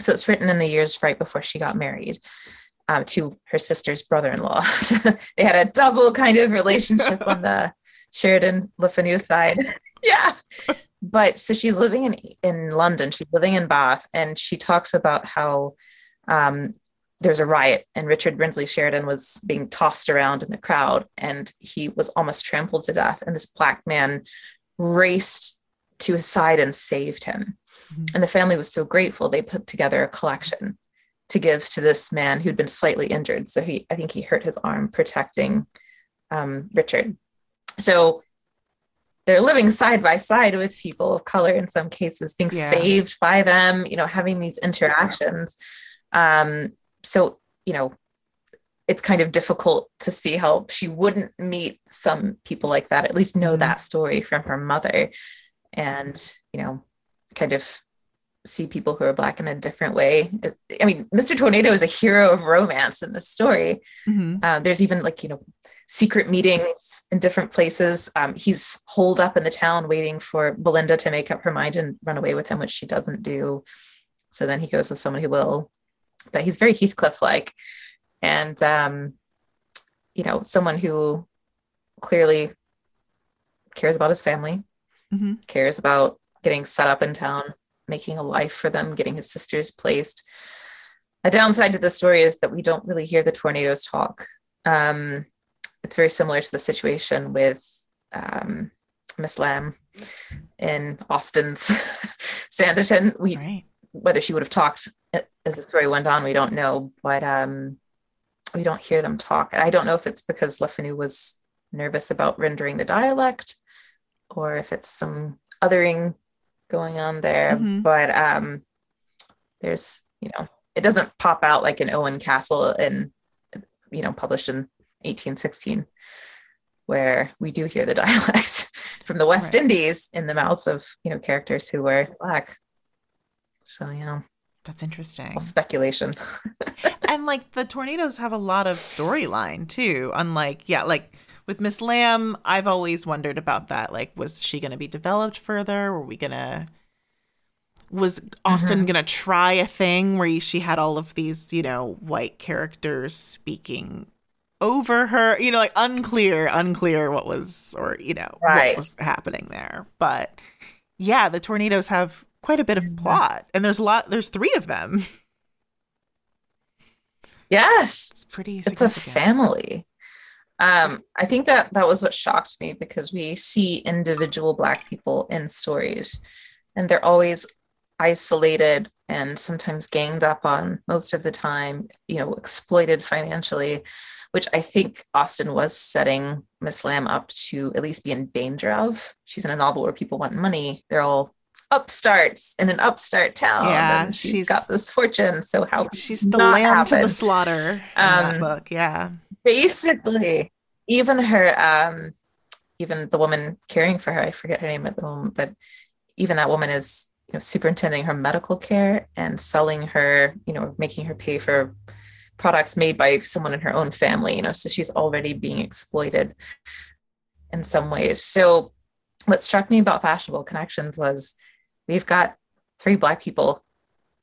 So it's written in the years right before she got married um, to her sister's brother-in-law. they had a double kind of relationship on the Sheridan Le Fanu side. yeah. But so she's living in in London. She's living in Bath, and she talks about how um, there's a riot, and Richard Brinsley Sheridan was being tossed around in the crowd, and he was almost trampled to death. And this black man raced to his side and saved him. Mm-hmm. And the family was so grateful they put together a collection to give to this man who'd been slightly injured. So he, I think he hurt his arm protecting um, Richard. So they're living side by side with people of color in some cases, being yeah. saved by them, you know, having these interactions. Um, so, you know, it's kind of difficult to see how she wouldn't meet some people like that, at least know mm-hmm. that story from her mother. And, you know, kind of see people who are black in a different way. I mean, Mr. Tornado is a hero of romance in this story. Mm-hmm. Uh, there's even like you know secret meetings in different places. Um, he's holed up in the town waiting for Belinda to make up her mind and run away with him, which she doesn't do. So then he goes with someone who will. But he's very Heathcliff-like, and um, you know, someone who clearly cares about his family, mm-hmm. cares about getting set up in town making a life for them, getting his sisters placed. A downside to the story is that we don't really hear the tornadoes talk. Um, it's very similar to the situation with um, Miss Lamb in Austen's Sanditon. We right. whether she would have talked as the story went on, we don't know, but um, we don't hear them talk. I don't know if it's because Le Fanu was nervous about rendering the dialect, or if it's some othering going on there. Mm-hmm. But um, there's, you know, it doesn't pop out like an Owen Castle in, you know, published in 1816, where we do hear the dialects from the West right. Indies in the mouths of, you know, characters who were Black. So, yeah. That's interesting. All speculation. and like the tornadoes have a lot of storyline too. Unlike, yeah, like with Miss Lamb, I've always wondered about that. Like, was she going to be developed further? Were we going to. Was Austen mm-hmm. going to try a thing where she had all of these, you know, white characters speaking over her? You know, like unclear, unclear what was, or, you know, right. what was happening there. But yeah, the tornadoes have quite a bit of mm-hmm. plot, and there's a lot, there's three of them. Yes. It's pretty It's a family. Um, I think that that was what shocked me because we see individual Black people in stories, and they're always isolated and sometimes ganged up on most of the time, you know, exploited financially, which I think Austen was setting Miss Lamb up to at least be in danger of. She's in a novel where people want money. They're all upstarts in an upstart town. Yeah, and she's, she's got this fortune. So how she's the lamb happen? to the slaughter in um, that book. Yeah, basically, even her, um, even the woman caring for her, I forget her name at the moment, but even that woman is you know superintending her medical care and selling her, you know, making her pay for products made by someone in her own family. You know, so she's already being exploited in some ways. So what struck me about fashionable connections was we've got three black people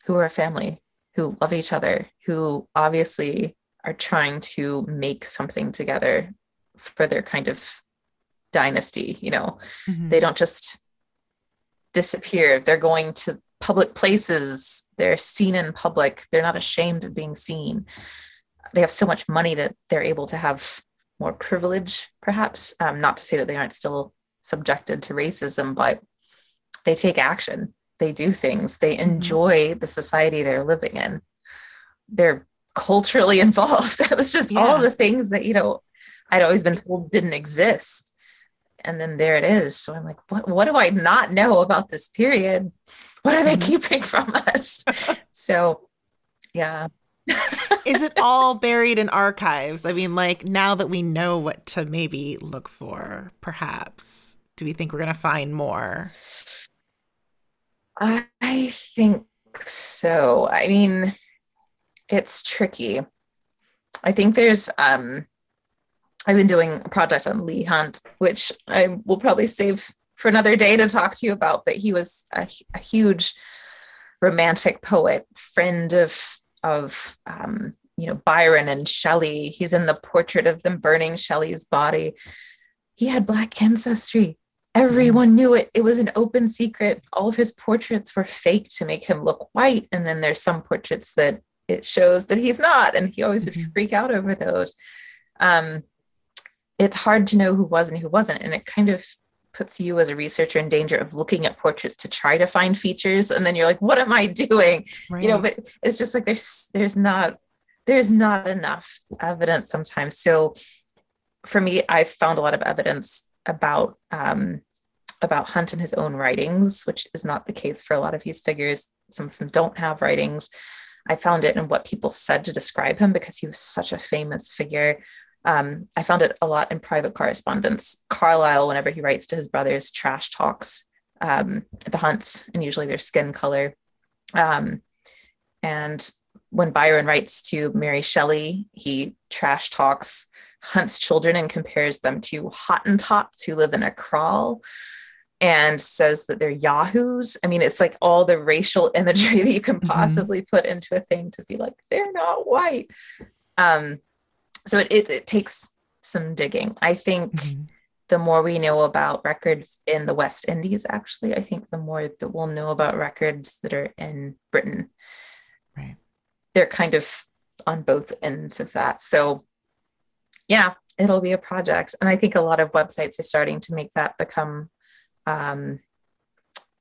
who are a family who love each other who obviously are trying to make something together for their kind of dynasty you know mm-hmm. they don't just disappear. They're going to public places. They're seen in public. They're not ashamed of being seen. They have so much money that they're able to have more privilege, perhaps. Um, not to say that they aren't still subjected to racism, but they take action. They do things. They Mm-hmm. enjoy the society they're living in. They're culturally involved. It was just all the things that, you know, I'd always been told didn't exist. And then there it is. So I'm like, what what do I not know about this period? What are they Mhm. keeping from us? so yeah. Is it all buried in archives? I mean, like now that we know what to maybe look for, perhaps, do we think we're going to find more? I think so. I mean, it's tricky. I think there's um I've been doing a project on Leigh Hunt, which I will probably save for another day to talk to you about, but he was a, a huge romantic poet, friend of of um, you know Byron and Shelley. He's in the portrait of them burning Shelley's body. He had black ancestry. Everyone knew it. It was an open secret. All of his portraits were fake to make him look white. And then there's some portraits that it shows that he's not. And he always would Mhm. freak out over those. Um, it's hard to know who was and who wasn't. And it kind of puts you as a researcher in danger of looking at portraits to try to find features. And then you're like, what am I doing? Right. you know but it's just like there's there's not there's not enough evidence sometimes so for me i found a lot of evidence about um about hunt in his own writings which is not the case for a lot of these figures some of them don't have writings i found it in what people said to describe him because he was such a famous figure um, i found it a lot in private correspondence carlyle whenever he writes to his brothers trash talks um, the hunts and usually their skin color um, and when Byron writes to Mary Shelley, he trash talks Hunt's children and compares them to Hottentots who live in a kraal and says that they're yahoos. I mean, it's like all the racial imagery that you can Mhm. possibly put into a thing to be like, they're not white. Um, so it, it, it takes some digging. I think Mhm. the more we know about records in the West Indies, actually, I think the more that we'll know about records that are in Britain. Right. They're kind of on both ends of that. So, yeah, it'll be a project. And I think a lot of websites are starting to make that become, um,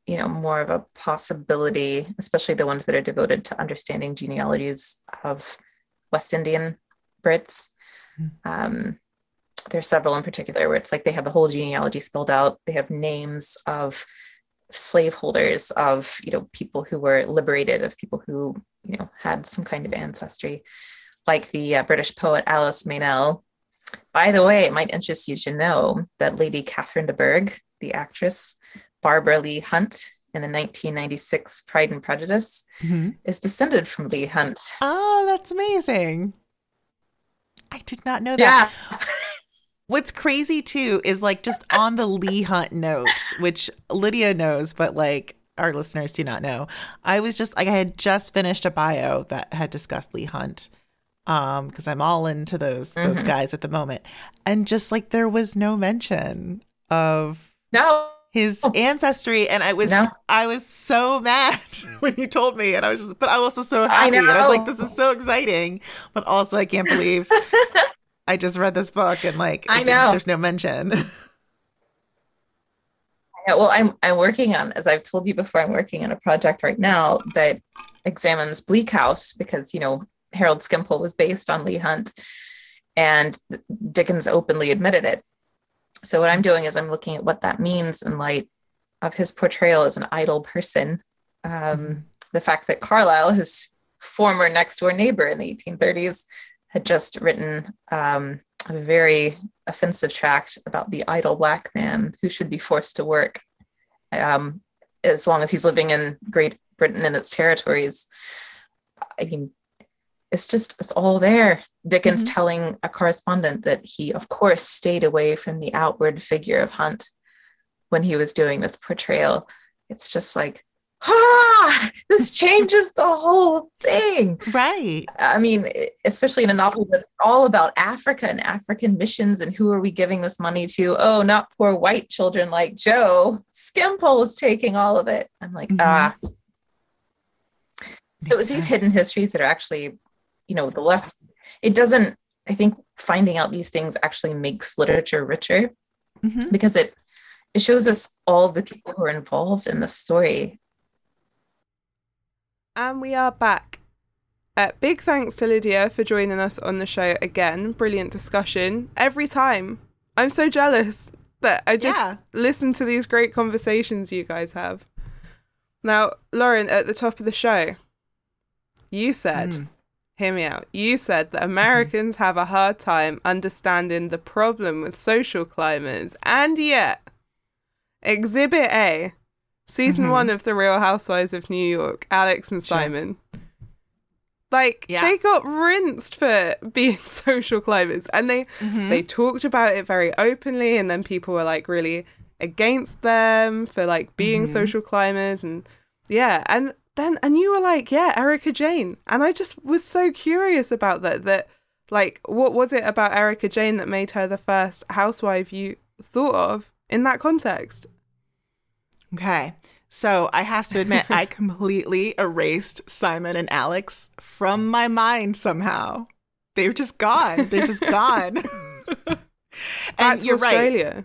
you know, more of a possibility, especially the ones that are devoted to understanding genealogies of West Indian Brits. Um, there's several in particular where it's like they have the whole genealogy spelled out. They have names of slaveholders, of you know people who were liberated, of people who you know had some kind of ancestry, like the uh, British poet Alice Meynell. By the way, it might interest you to know that Lady Catherine de Bourgh, the actress Barbara Leigh-Hunt in the 1996 Pride and Prejudice, Mhm. is descended from Leigh Hunt. Oh, that's amazing. I did not know that. Yeah. What's crazy too is like just on the Leigh Hunt note, which Lydia knows, but like our listeners do not know. I was just like I had just finished a bio that had discussed Leigh Hunt. Um, because I'm all into those those Mhm. guys at the moment. And just like there was no mention of No. His Oh. ancestry and I was No. I was so mad when you told me and I was just but I was also so I happy and I was like this is so exciting but also I can't believe I just read this book and like I know. there's no mention. Yeah, well, I'm I'm working on, as I've told you before, I'm working on a project right now that examines Bleak House because you know Harold Skimpole was based on Leigh Hunt, and Dickens openly admitted it. So what I'm doing is I'm looking at what that means in light of his portrayal as an idle person. Um, Mhm. The fact that Carlyle, his former next door neighbor in the 1830s, had just written um, a very offensive tract about the idle black man who should be forced to work um, as long as he's living in Great Britain and its territories. I mean, it's just, it's all there. Dickens Mhm. telling a correspondent that he, of course, stayed away from the outward figure of Hunt when he was doing this portrayal. It's just like, ah, this changes the whole thing. Right. I mean, especially in a novel that's all about Africa and African missions and who are we giving this money to? Oh, not poor white children like Jo. Skimpole is taking all of it. I'm like, Mhm. ah. So Makes it's these hidden histories that are actually, you know, the less it doesn't, I think finding out these things actually makes literature richer Mhm. because it it shows us all the people who are involved in the story. And we are back. Uh, big thanks to Lydia for joining us on the show again. Brilliant discussion every time. I'm so jealous that I just Yeah. listen to these great conversations you guys have. Now, Lauren, at the top of the show, you said, Mm. Hear me out, you said that Americans have a hard time understanding the problem with social climbers, and yet, Exhibit A, season Mhm. one of The Real Housewives of New York, Alex and Sure. Simon. Like Yeah. they got rinsed for being social climbers, and they Mhm. they talked about it very openly and then people were like really against them for like being Mhm. social climbers and yeah and then and you were like yeah erika jayne and i just was so curious about that that like what was it about erika jayne that made her the first housewife you thought of in that context Okay. So I have to admit, I completely erased Simon and Alex from my mind somehow. They're just gone. They're just gone. Back and to you're right. australia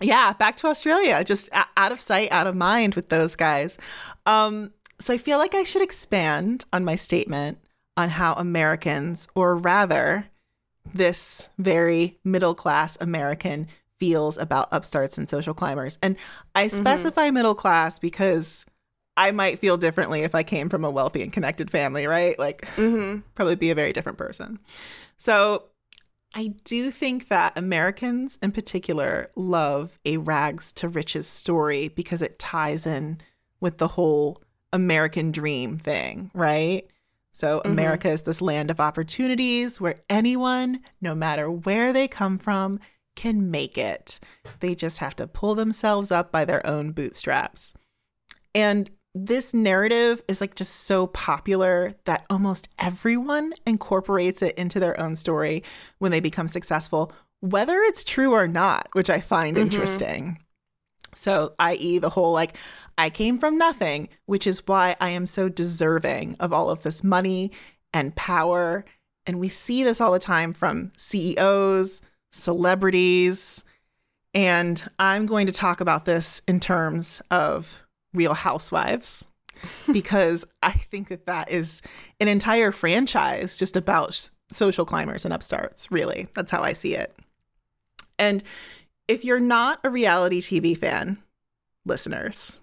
Yeah, back to Australia, just out of sight, out of mind with those guys. Um, so I feel like I should expand on my statement on how Americans, or rather, this very middle class American feels about upstarts and social climbers. And I specify middle class because I might feel differently if I came from a wealthy and connected family, right? Like, mm-hmm. probably be a very different person. So I do think that Americans in particular love a rags to riches story because it ties in with the whole American dream thing, right? So Mhm. America is this land of opportunities where anyone, no matter where they come from, can make it. They just have to pull themselves up by their own bootstraps. And this narrative is like just so popular that almost everyone incorporates it into their own story when they become successful, whether it's true or not, which I find Mhm. interesting. So, i.e., the whole like, I came from nothing, which is why I am so deserving of all of this money and power. And we see this all the time from CEOs, celebrities. And I'm going to talk about this in terms of Real Housewives because I think that that is an entire franchise just about social climbers and upstarts, really. That's how I see it. And if you're not a reality TV fan, listeners,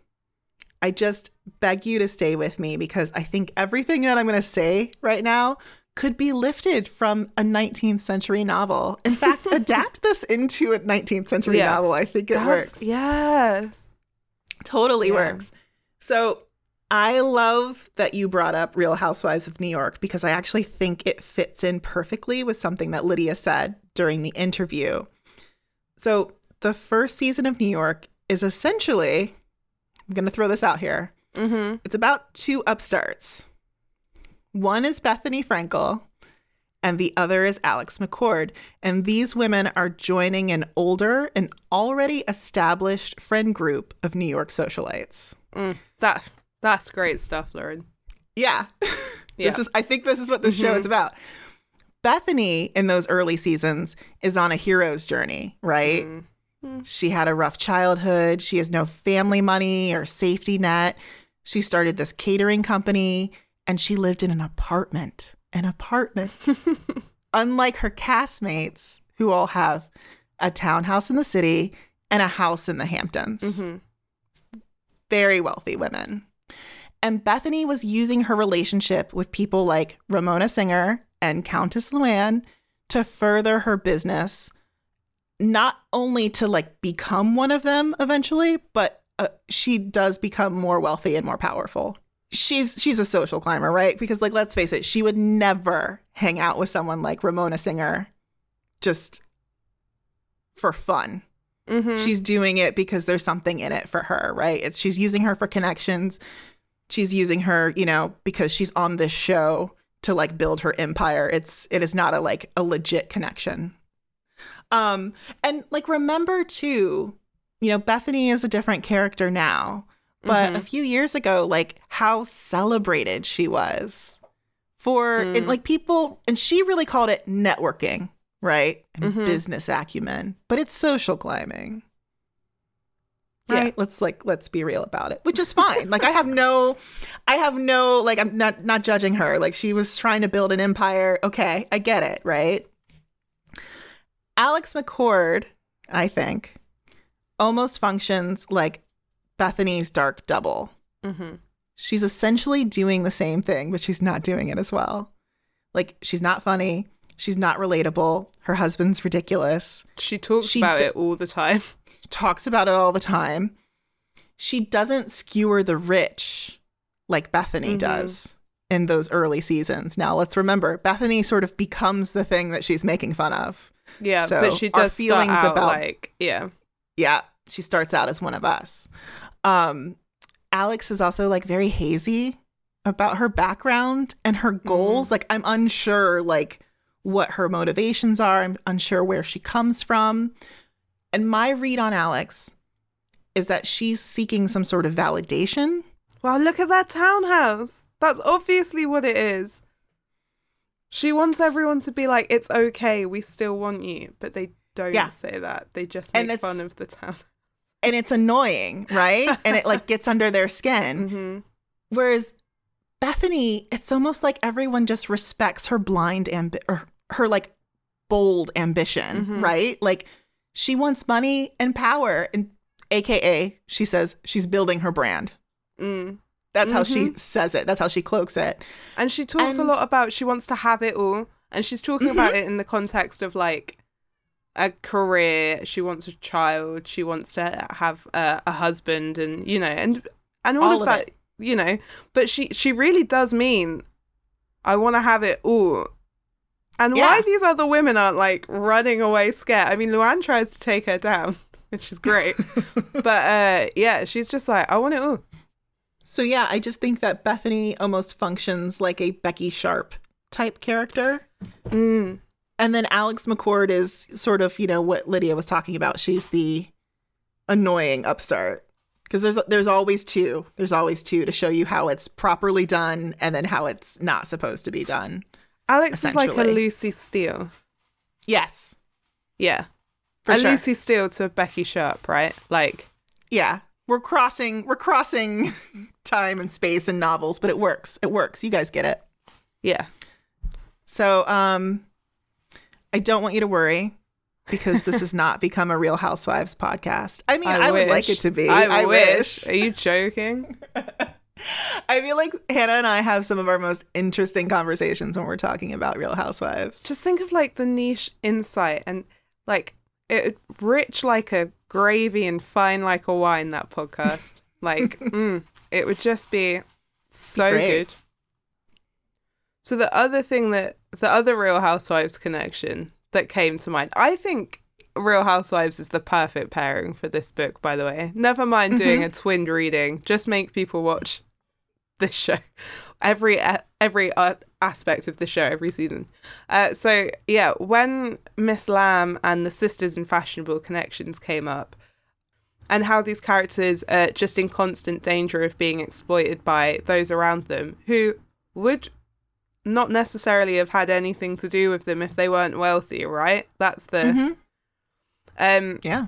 I just beg you to stay with me because I think everything that I'm going to say right now could be lifted from a 19th century novel. In fact, adapt this into a 19th century Yeah. novel. I think it That's, works yes totally Yeah. works. So I love that you brought up Real Housewives of New York because I actually think it fits in perfectly with something that Lydia said during the interview. So the first season of New York is essentially, I'm going to throw this out here. mm-hmm. It's about two upstarts. One is Bethenny Frankel, and the other is Alex McCord. And these women are joining an older and already established friend group of New York socialites. mm. that that's great stuff lauren Yeah. Yeah. This is I think this is what this show is about. Bethenny in those early seasons is on a hero's journey, right? Mm. She had a rough childhood. She has no family money or safety net. She started this catering company and she lived in an apartment. An apartment. Unlike her castmates, who all have a townhouse in the city and a house in the Hamptons. Mhm. Very wealthy women. And Bethenny was using her relationship with people like Ramona Singer and Countess Luann to further her business, not only to like become one of them eventually, but uh, she does become more wealthy and more powerful. She's she's a social climber, right? Because like let's face it, she would never hang out with someone like Ramona Singer just for fun. Mhm. She's doing it because there's something in it for her, right? It's she's using her for connections. She's using her, you know, because she's on this show to like build her empire. It's it is not a like a legit connection. Um and like remember too, you know, Bethenny is a different character now, but a few years ago like how celebrated she was for and like people and she really called it networking, right? And Mhm. business acumen, but it's social climbing. Yeah. Right? Let's like let's be real about it, which is fine. like I have no I have no like I'm not not judging her. Like she was trying to build an empire. Okay, I get it, right? Alex McCord, I think, almost functions like Bethenny's dark double. Mhm. She's essentially doing the same thing, but she's not doing it as well. Like she's not funny, she's not relatable. Her husband's ridiculous. She talks She about d- it all the time. Talks about it all the time. She doesn't skewer the rich like Bethenny Mhm. does in those early seasons. Now, let's remember, Bethenny sort of becomes the thing that she's making fun of. Yeah, So, but she does feelings out about- like yeah. Yeah, she starts out as one of us. Um, Alex is also like very hazy about her background and her goals. Like, I'm unsure, like, what her motivations are. I'm unsure where she comes from. And my read on Alex is that she's seeking some sort of validation. Wow, look at that townhouse. That's obviously what it is. She wants everyone to be like, it's okay, we still want you. But they don't Yeah. say that. They just make fun of the town. And it's annoying, right? and it like gets under their skin. hmm Whereas Bethenny, it's almost like everyone just respects her blind ambi- or her like bold ambition, Mhm. right? Like she wants money and power, and AKA, she says she's building her brand. Mm. That's how she Mhm. says it. That's how she cloaks it. And she talks a lot about she wants to have it all. And she's talking about it in the context of like a career. She wants a child. She wants to have a, a husband, and you know, and and all, All of of that, you know. But she she really does mean, I want to have it all. And why these other women aren't like running away scared? I mean, Luann tries to take her down, which is great. but uh yeah, she's just like, I want it all. So yeah, I just think that Bethenny almost functions like a Becky Sharp type character. Mm. And then Alex McCord is sort of, you know, what Lydia was talking about. She's the annoying upstart. Because there's there's always two. There's always two to show you how it's properly done and then how it's not supposed to be done. Alex is like a Lucy Steele. Yes. Yeah. For a sure. Lucy Steele to a Becky Sharp, right? Like, Yeah. We're crossing we're crossing time and space in novels, but it works. It works. You guys get it. yeah. So, um, I don't want you to worry because this has not become a Real Housewives podcast. I mean, I, would like it to be. I, wish. wish. Are you joking? I feel like Hannah and I have some of our most interesting conversations when we're talking about Real Housewives. Just think of like the niche insight and like it rich like a gravy and fine like a wine. That podcast, like, mm, it would just be so great. good. So the other thing that the other Real Housewives connection that came to mind, I think Real Housewives is the perfect pairing for this book. By the way, never mind doing a twinned reading. Just make people watch this show, every every uh, aspect of the show, every season. Uh, so yeah, when Miss Lamb and the sisters in Fashionable Connections came up, and how these characters are just in constant danger of being exploited by those around them who would not necessarily have had anything to do with them if they weren't wealthy, right? That's the Mhm. um Yeah.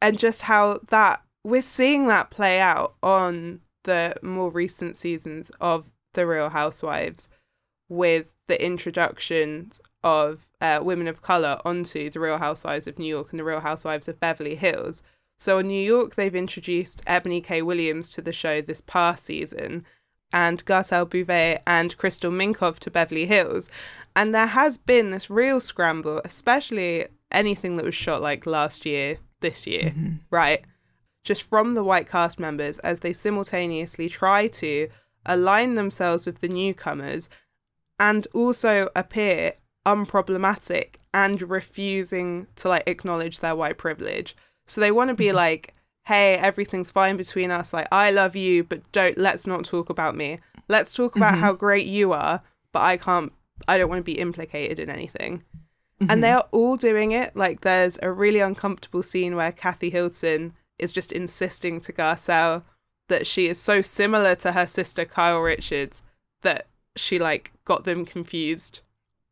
and just how that we're seeing that play out on the more recent seasons of the Real Housewives with the introductions of uh, women of color onto the Real Housewives of New York and the Real Housewives of Beverly Hills. So in New York, they've introduced Ebony K. Williams to the show this past season, and Garcelle Beauvais and Crystal Minkoff to Beverly Hills. And there has been this real scramble, especially anything that was shot like last year, this year, right? Just from the white cast members as they simultaneously try to align themselves with the newcomers and also appear unproblematic and refusing to like acknowledge their white privilege. So they want to be like, hey, everything's fine between us. Like, I love you, but don't, let's not talk about me. Let's talk about Mhm. how great you are, but I can't, I don't want to be implicated in anything. Mm-hmm. And they are all doing it. Like, there's a really uncomfortable scene where Kathy Hilton is just insisting to Garcelle that she is so similar to her sister Kyle Richards that she like got them confused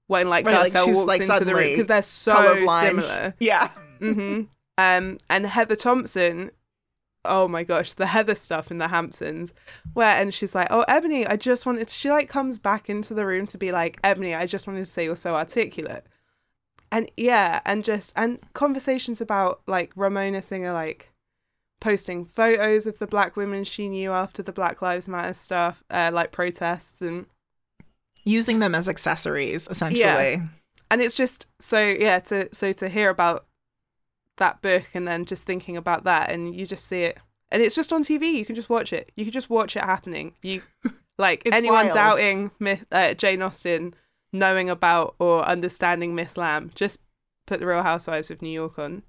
when like Right, like, Garcelle she's, walks like, into the room because they're so colorblind. similar. Yeah. hmm Um, and Heather Thomson, oh my gosh, the Heather stuff in the Hamptons, where and she's like, "Oh, Ebony, I just wanted." She like comes back into the room to be like, "Ebony, I just wanted to say you're so articulate," and yeah, and just and conversations about like Ramona Singer like posting photos of the black women she knew after the Black Lives Matter stuff, uh, like protests and Using them as accessories, essentially. Yeah. and it's just so yeah to so to hear about that book and then just thinking about that and you just see it and it's just on TV you can just watch it you can just watch it happening you like It's anyone wild. doubting Myth, uh, Jane Austen knowing about or understanding Miss Lambe just put the Real Housewives of New York on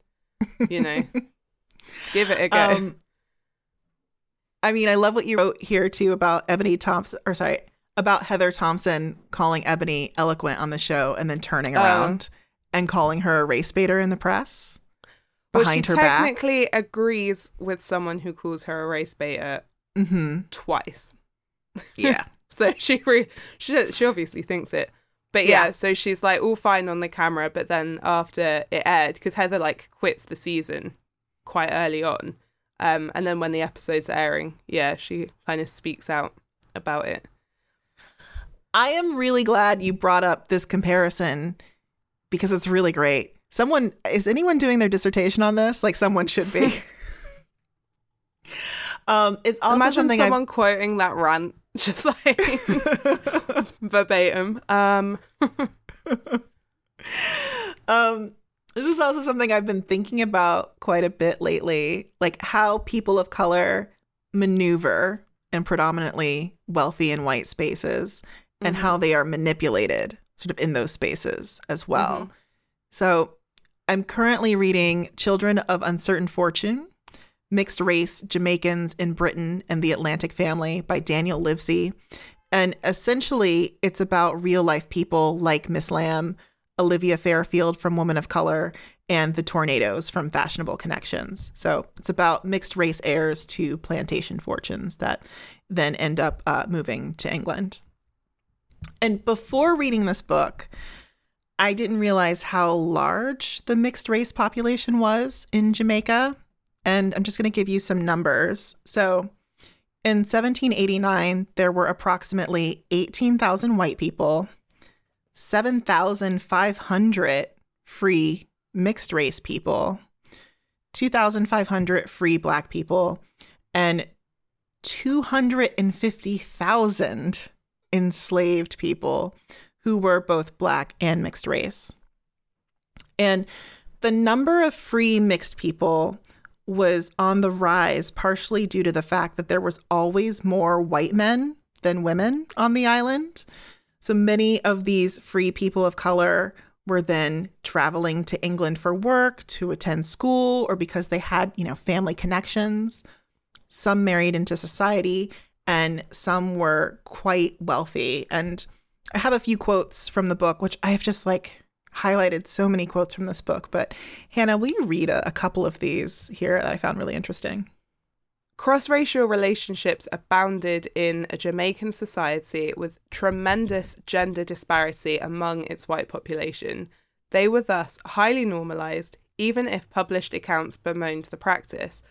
you know give it a go Um, I mean, I love what you wrote here too about Ebony Thompson, or sorry, about Heather Thomson calling Ebony eloquent on the show and then turning Oh. around and calling her a race baiter in the press well, behind she her back. technically agrees with someone who calls her a race baiter Mm-hmm. twice Yeah. So she re- she she obviously thinks it. But yeah, Yeah. so she's like all fine on the camera, but then after it aired, because Heather like quits the season quite early on, um, and then when the episode's airing, yeah, she kind of speaks out about it. I am really glad you brought up this comparison because it's really great. Someone is anyone doing their dissertation on this? Like someone should be. um, it's also Imagine something someone quoting that rant, just like verbatim. Um, um, this is also something I've been thinking about quite a bit lately, like how people of color maneuver in predominantly wealthy and white spaces and Mhm. how they are manipulated sort of in those spaces as well. So I'm currently reading Children of Uncertain Fortune, Mixed Race Jamaicans in Britain and the Atlantic Family by Daniel Livesay. And essentially, it's about real life people like Miss Lambe, Olivia Fairfield from Woman of Color, and the Tornadoes from Fashionable Connections. So it's about mixed race heirs to plantation fortunes that then end up uh, moving to England. And before reading this book, I didn't realize how large the mixed race population was in Jamaica. And I'm just going to give you some numbers. So in 1789, there were approximately 18,000 white people, 7,500 free mixed race people, 2,500 free black people, and 250,000 enslaved people who were both black and mixed race. And the number of free mixed people was on the rise partially due to the fact that there was always more white men than women on the island. So many of these free people of color were then traveling to England for work, to attend school, or because they had, you know, family connections. Some married into society, and some were quite wealthy. And I have a few quotes from the book, which I have just like highlighted so many quotes from this book. But Hannah, will you read a, a couple of these here that I found really interesting? Cross racial relationships abounded in a Jamaican society with tremendous gender disparity among its white population. They were thus highly normalised, even if published accounts bemoaned the practice.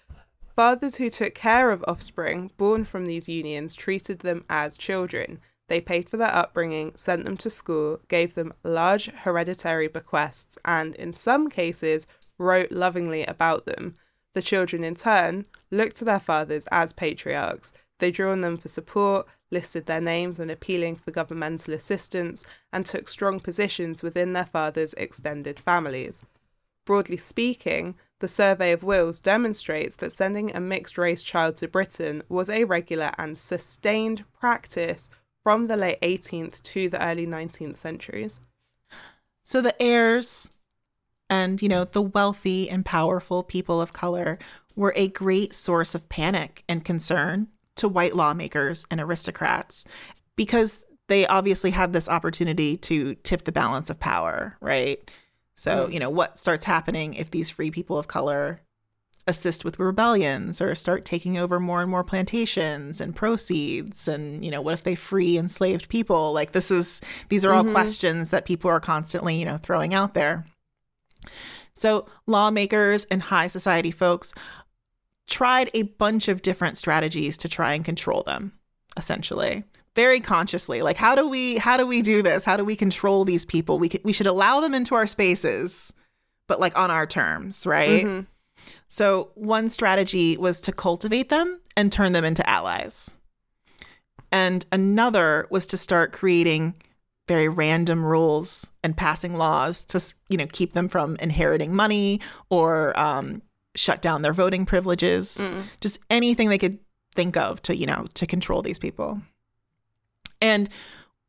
Fathers who took care of offspring born from these unions treated them as children. They paid for their upbringing, sent them to school, gave them large hereditary bequests, and, in some cases, wrote lovingly about them. The children, in turn, looked to their fathers as patriarchs. They drew on them for support, listed their names when appealing for governmental assistance, and took strong positions within their fathers' extended families. Broadly speaking, the survey of wills demonstrates that sending a mixed race child to Britain was a regular and sustained practice from the late 18th to the early 19th centuries. So the heirs And, you know, the wealthy and powerful people of color were a great source of panic and concern to white lawmakers and aristocrats because they obviously have this opportunity to tip the balance of power, right? So, you know, what starts happening if these free people of color assist with rebellions or start taking over more and more plantations and proceeds and you know what if they free enslaved people like this is these are all Mhm. questions that people are constantly you know throwing out there so lawmakers and high society folks tried a bunch of different strategies to try and control them essentially very consciously like how do we how do we do this how do we control these people we we should allow them into our spaces but like on our terms right Mhm. so, one strategy was to cultivate them and turn them into allies. And another was to start creating very random rules and passing laws to, you know, keep them from inheriting money or um, shut down their voting privileges. Mm. Just anything they could think of to, you know, to control these people. And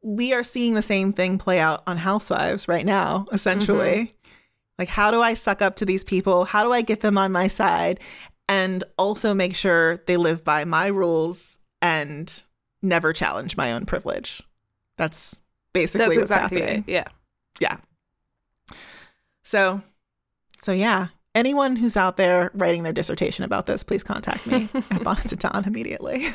we are seeing the same thing play out on Housewives right now, essentially. Like, how do I suck up to these people? How do I get them on my side? And also make sure they live by my rules and never challenge my own privilege. That's basically That's what's exactly happening. it. Yeah. So, so yeah. Anyone who's out there writing their dissertation about this, please contact me at Bonnets at Dawn immediately.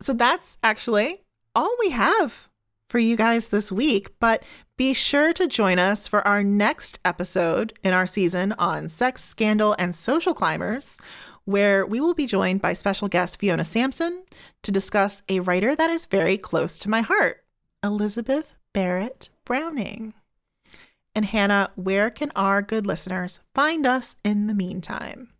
so that's actually all we have for you guys this week. But be sure to join us for our next episode in our season on sex, scandal, and social climbers, where we will be joined by special guest Fiona Sampson to discuss a writer that is very close to my heart, Elizabeth Barrett Browning. And Hannah, where can our good listeners find us in the meantime?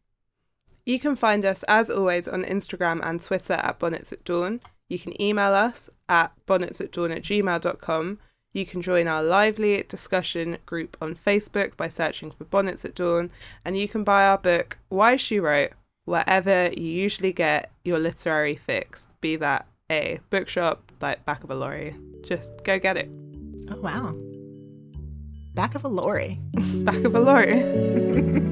You can find us, as always, on Instagram and Twitter at Bonnets at Dawn. You can email us at bonnetsatdawn at gmail.com. You can join our lively discussion group on Facebook by searching for Bonnets at Dawn. And you can buy our book, Why She Wrote, wherever you usually get your literary fix, be that a bookshop, like back of a lorry. Just go get it. Oh, wow. Back of a lorry. Back of a lorry.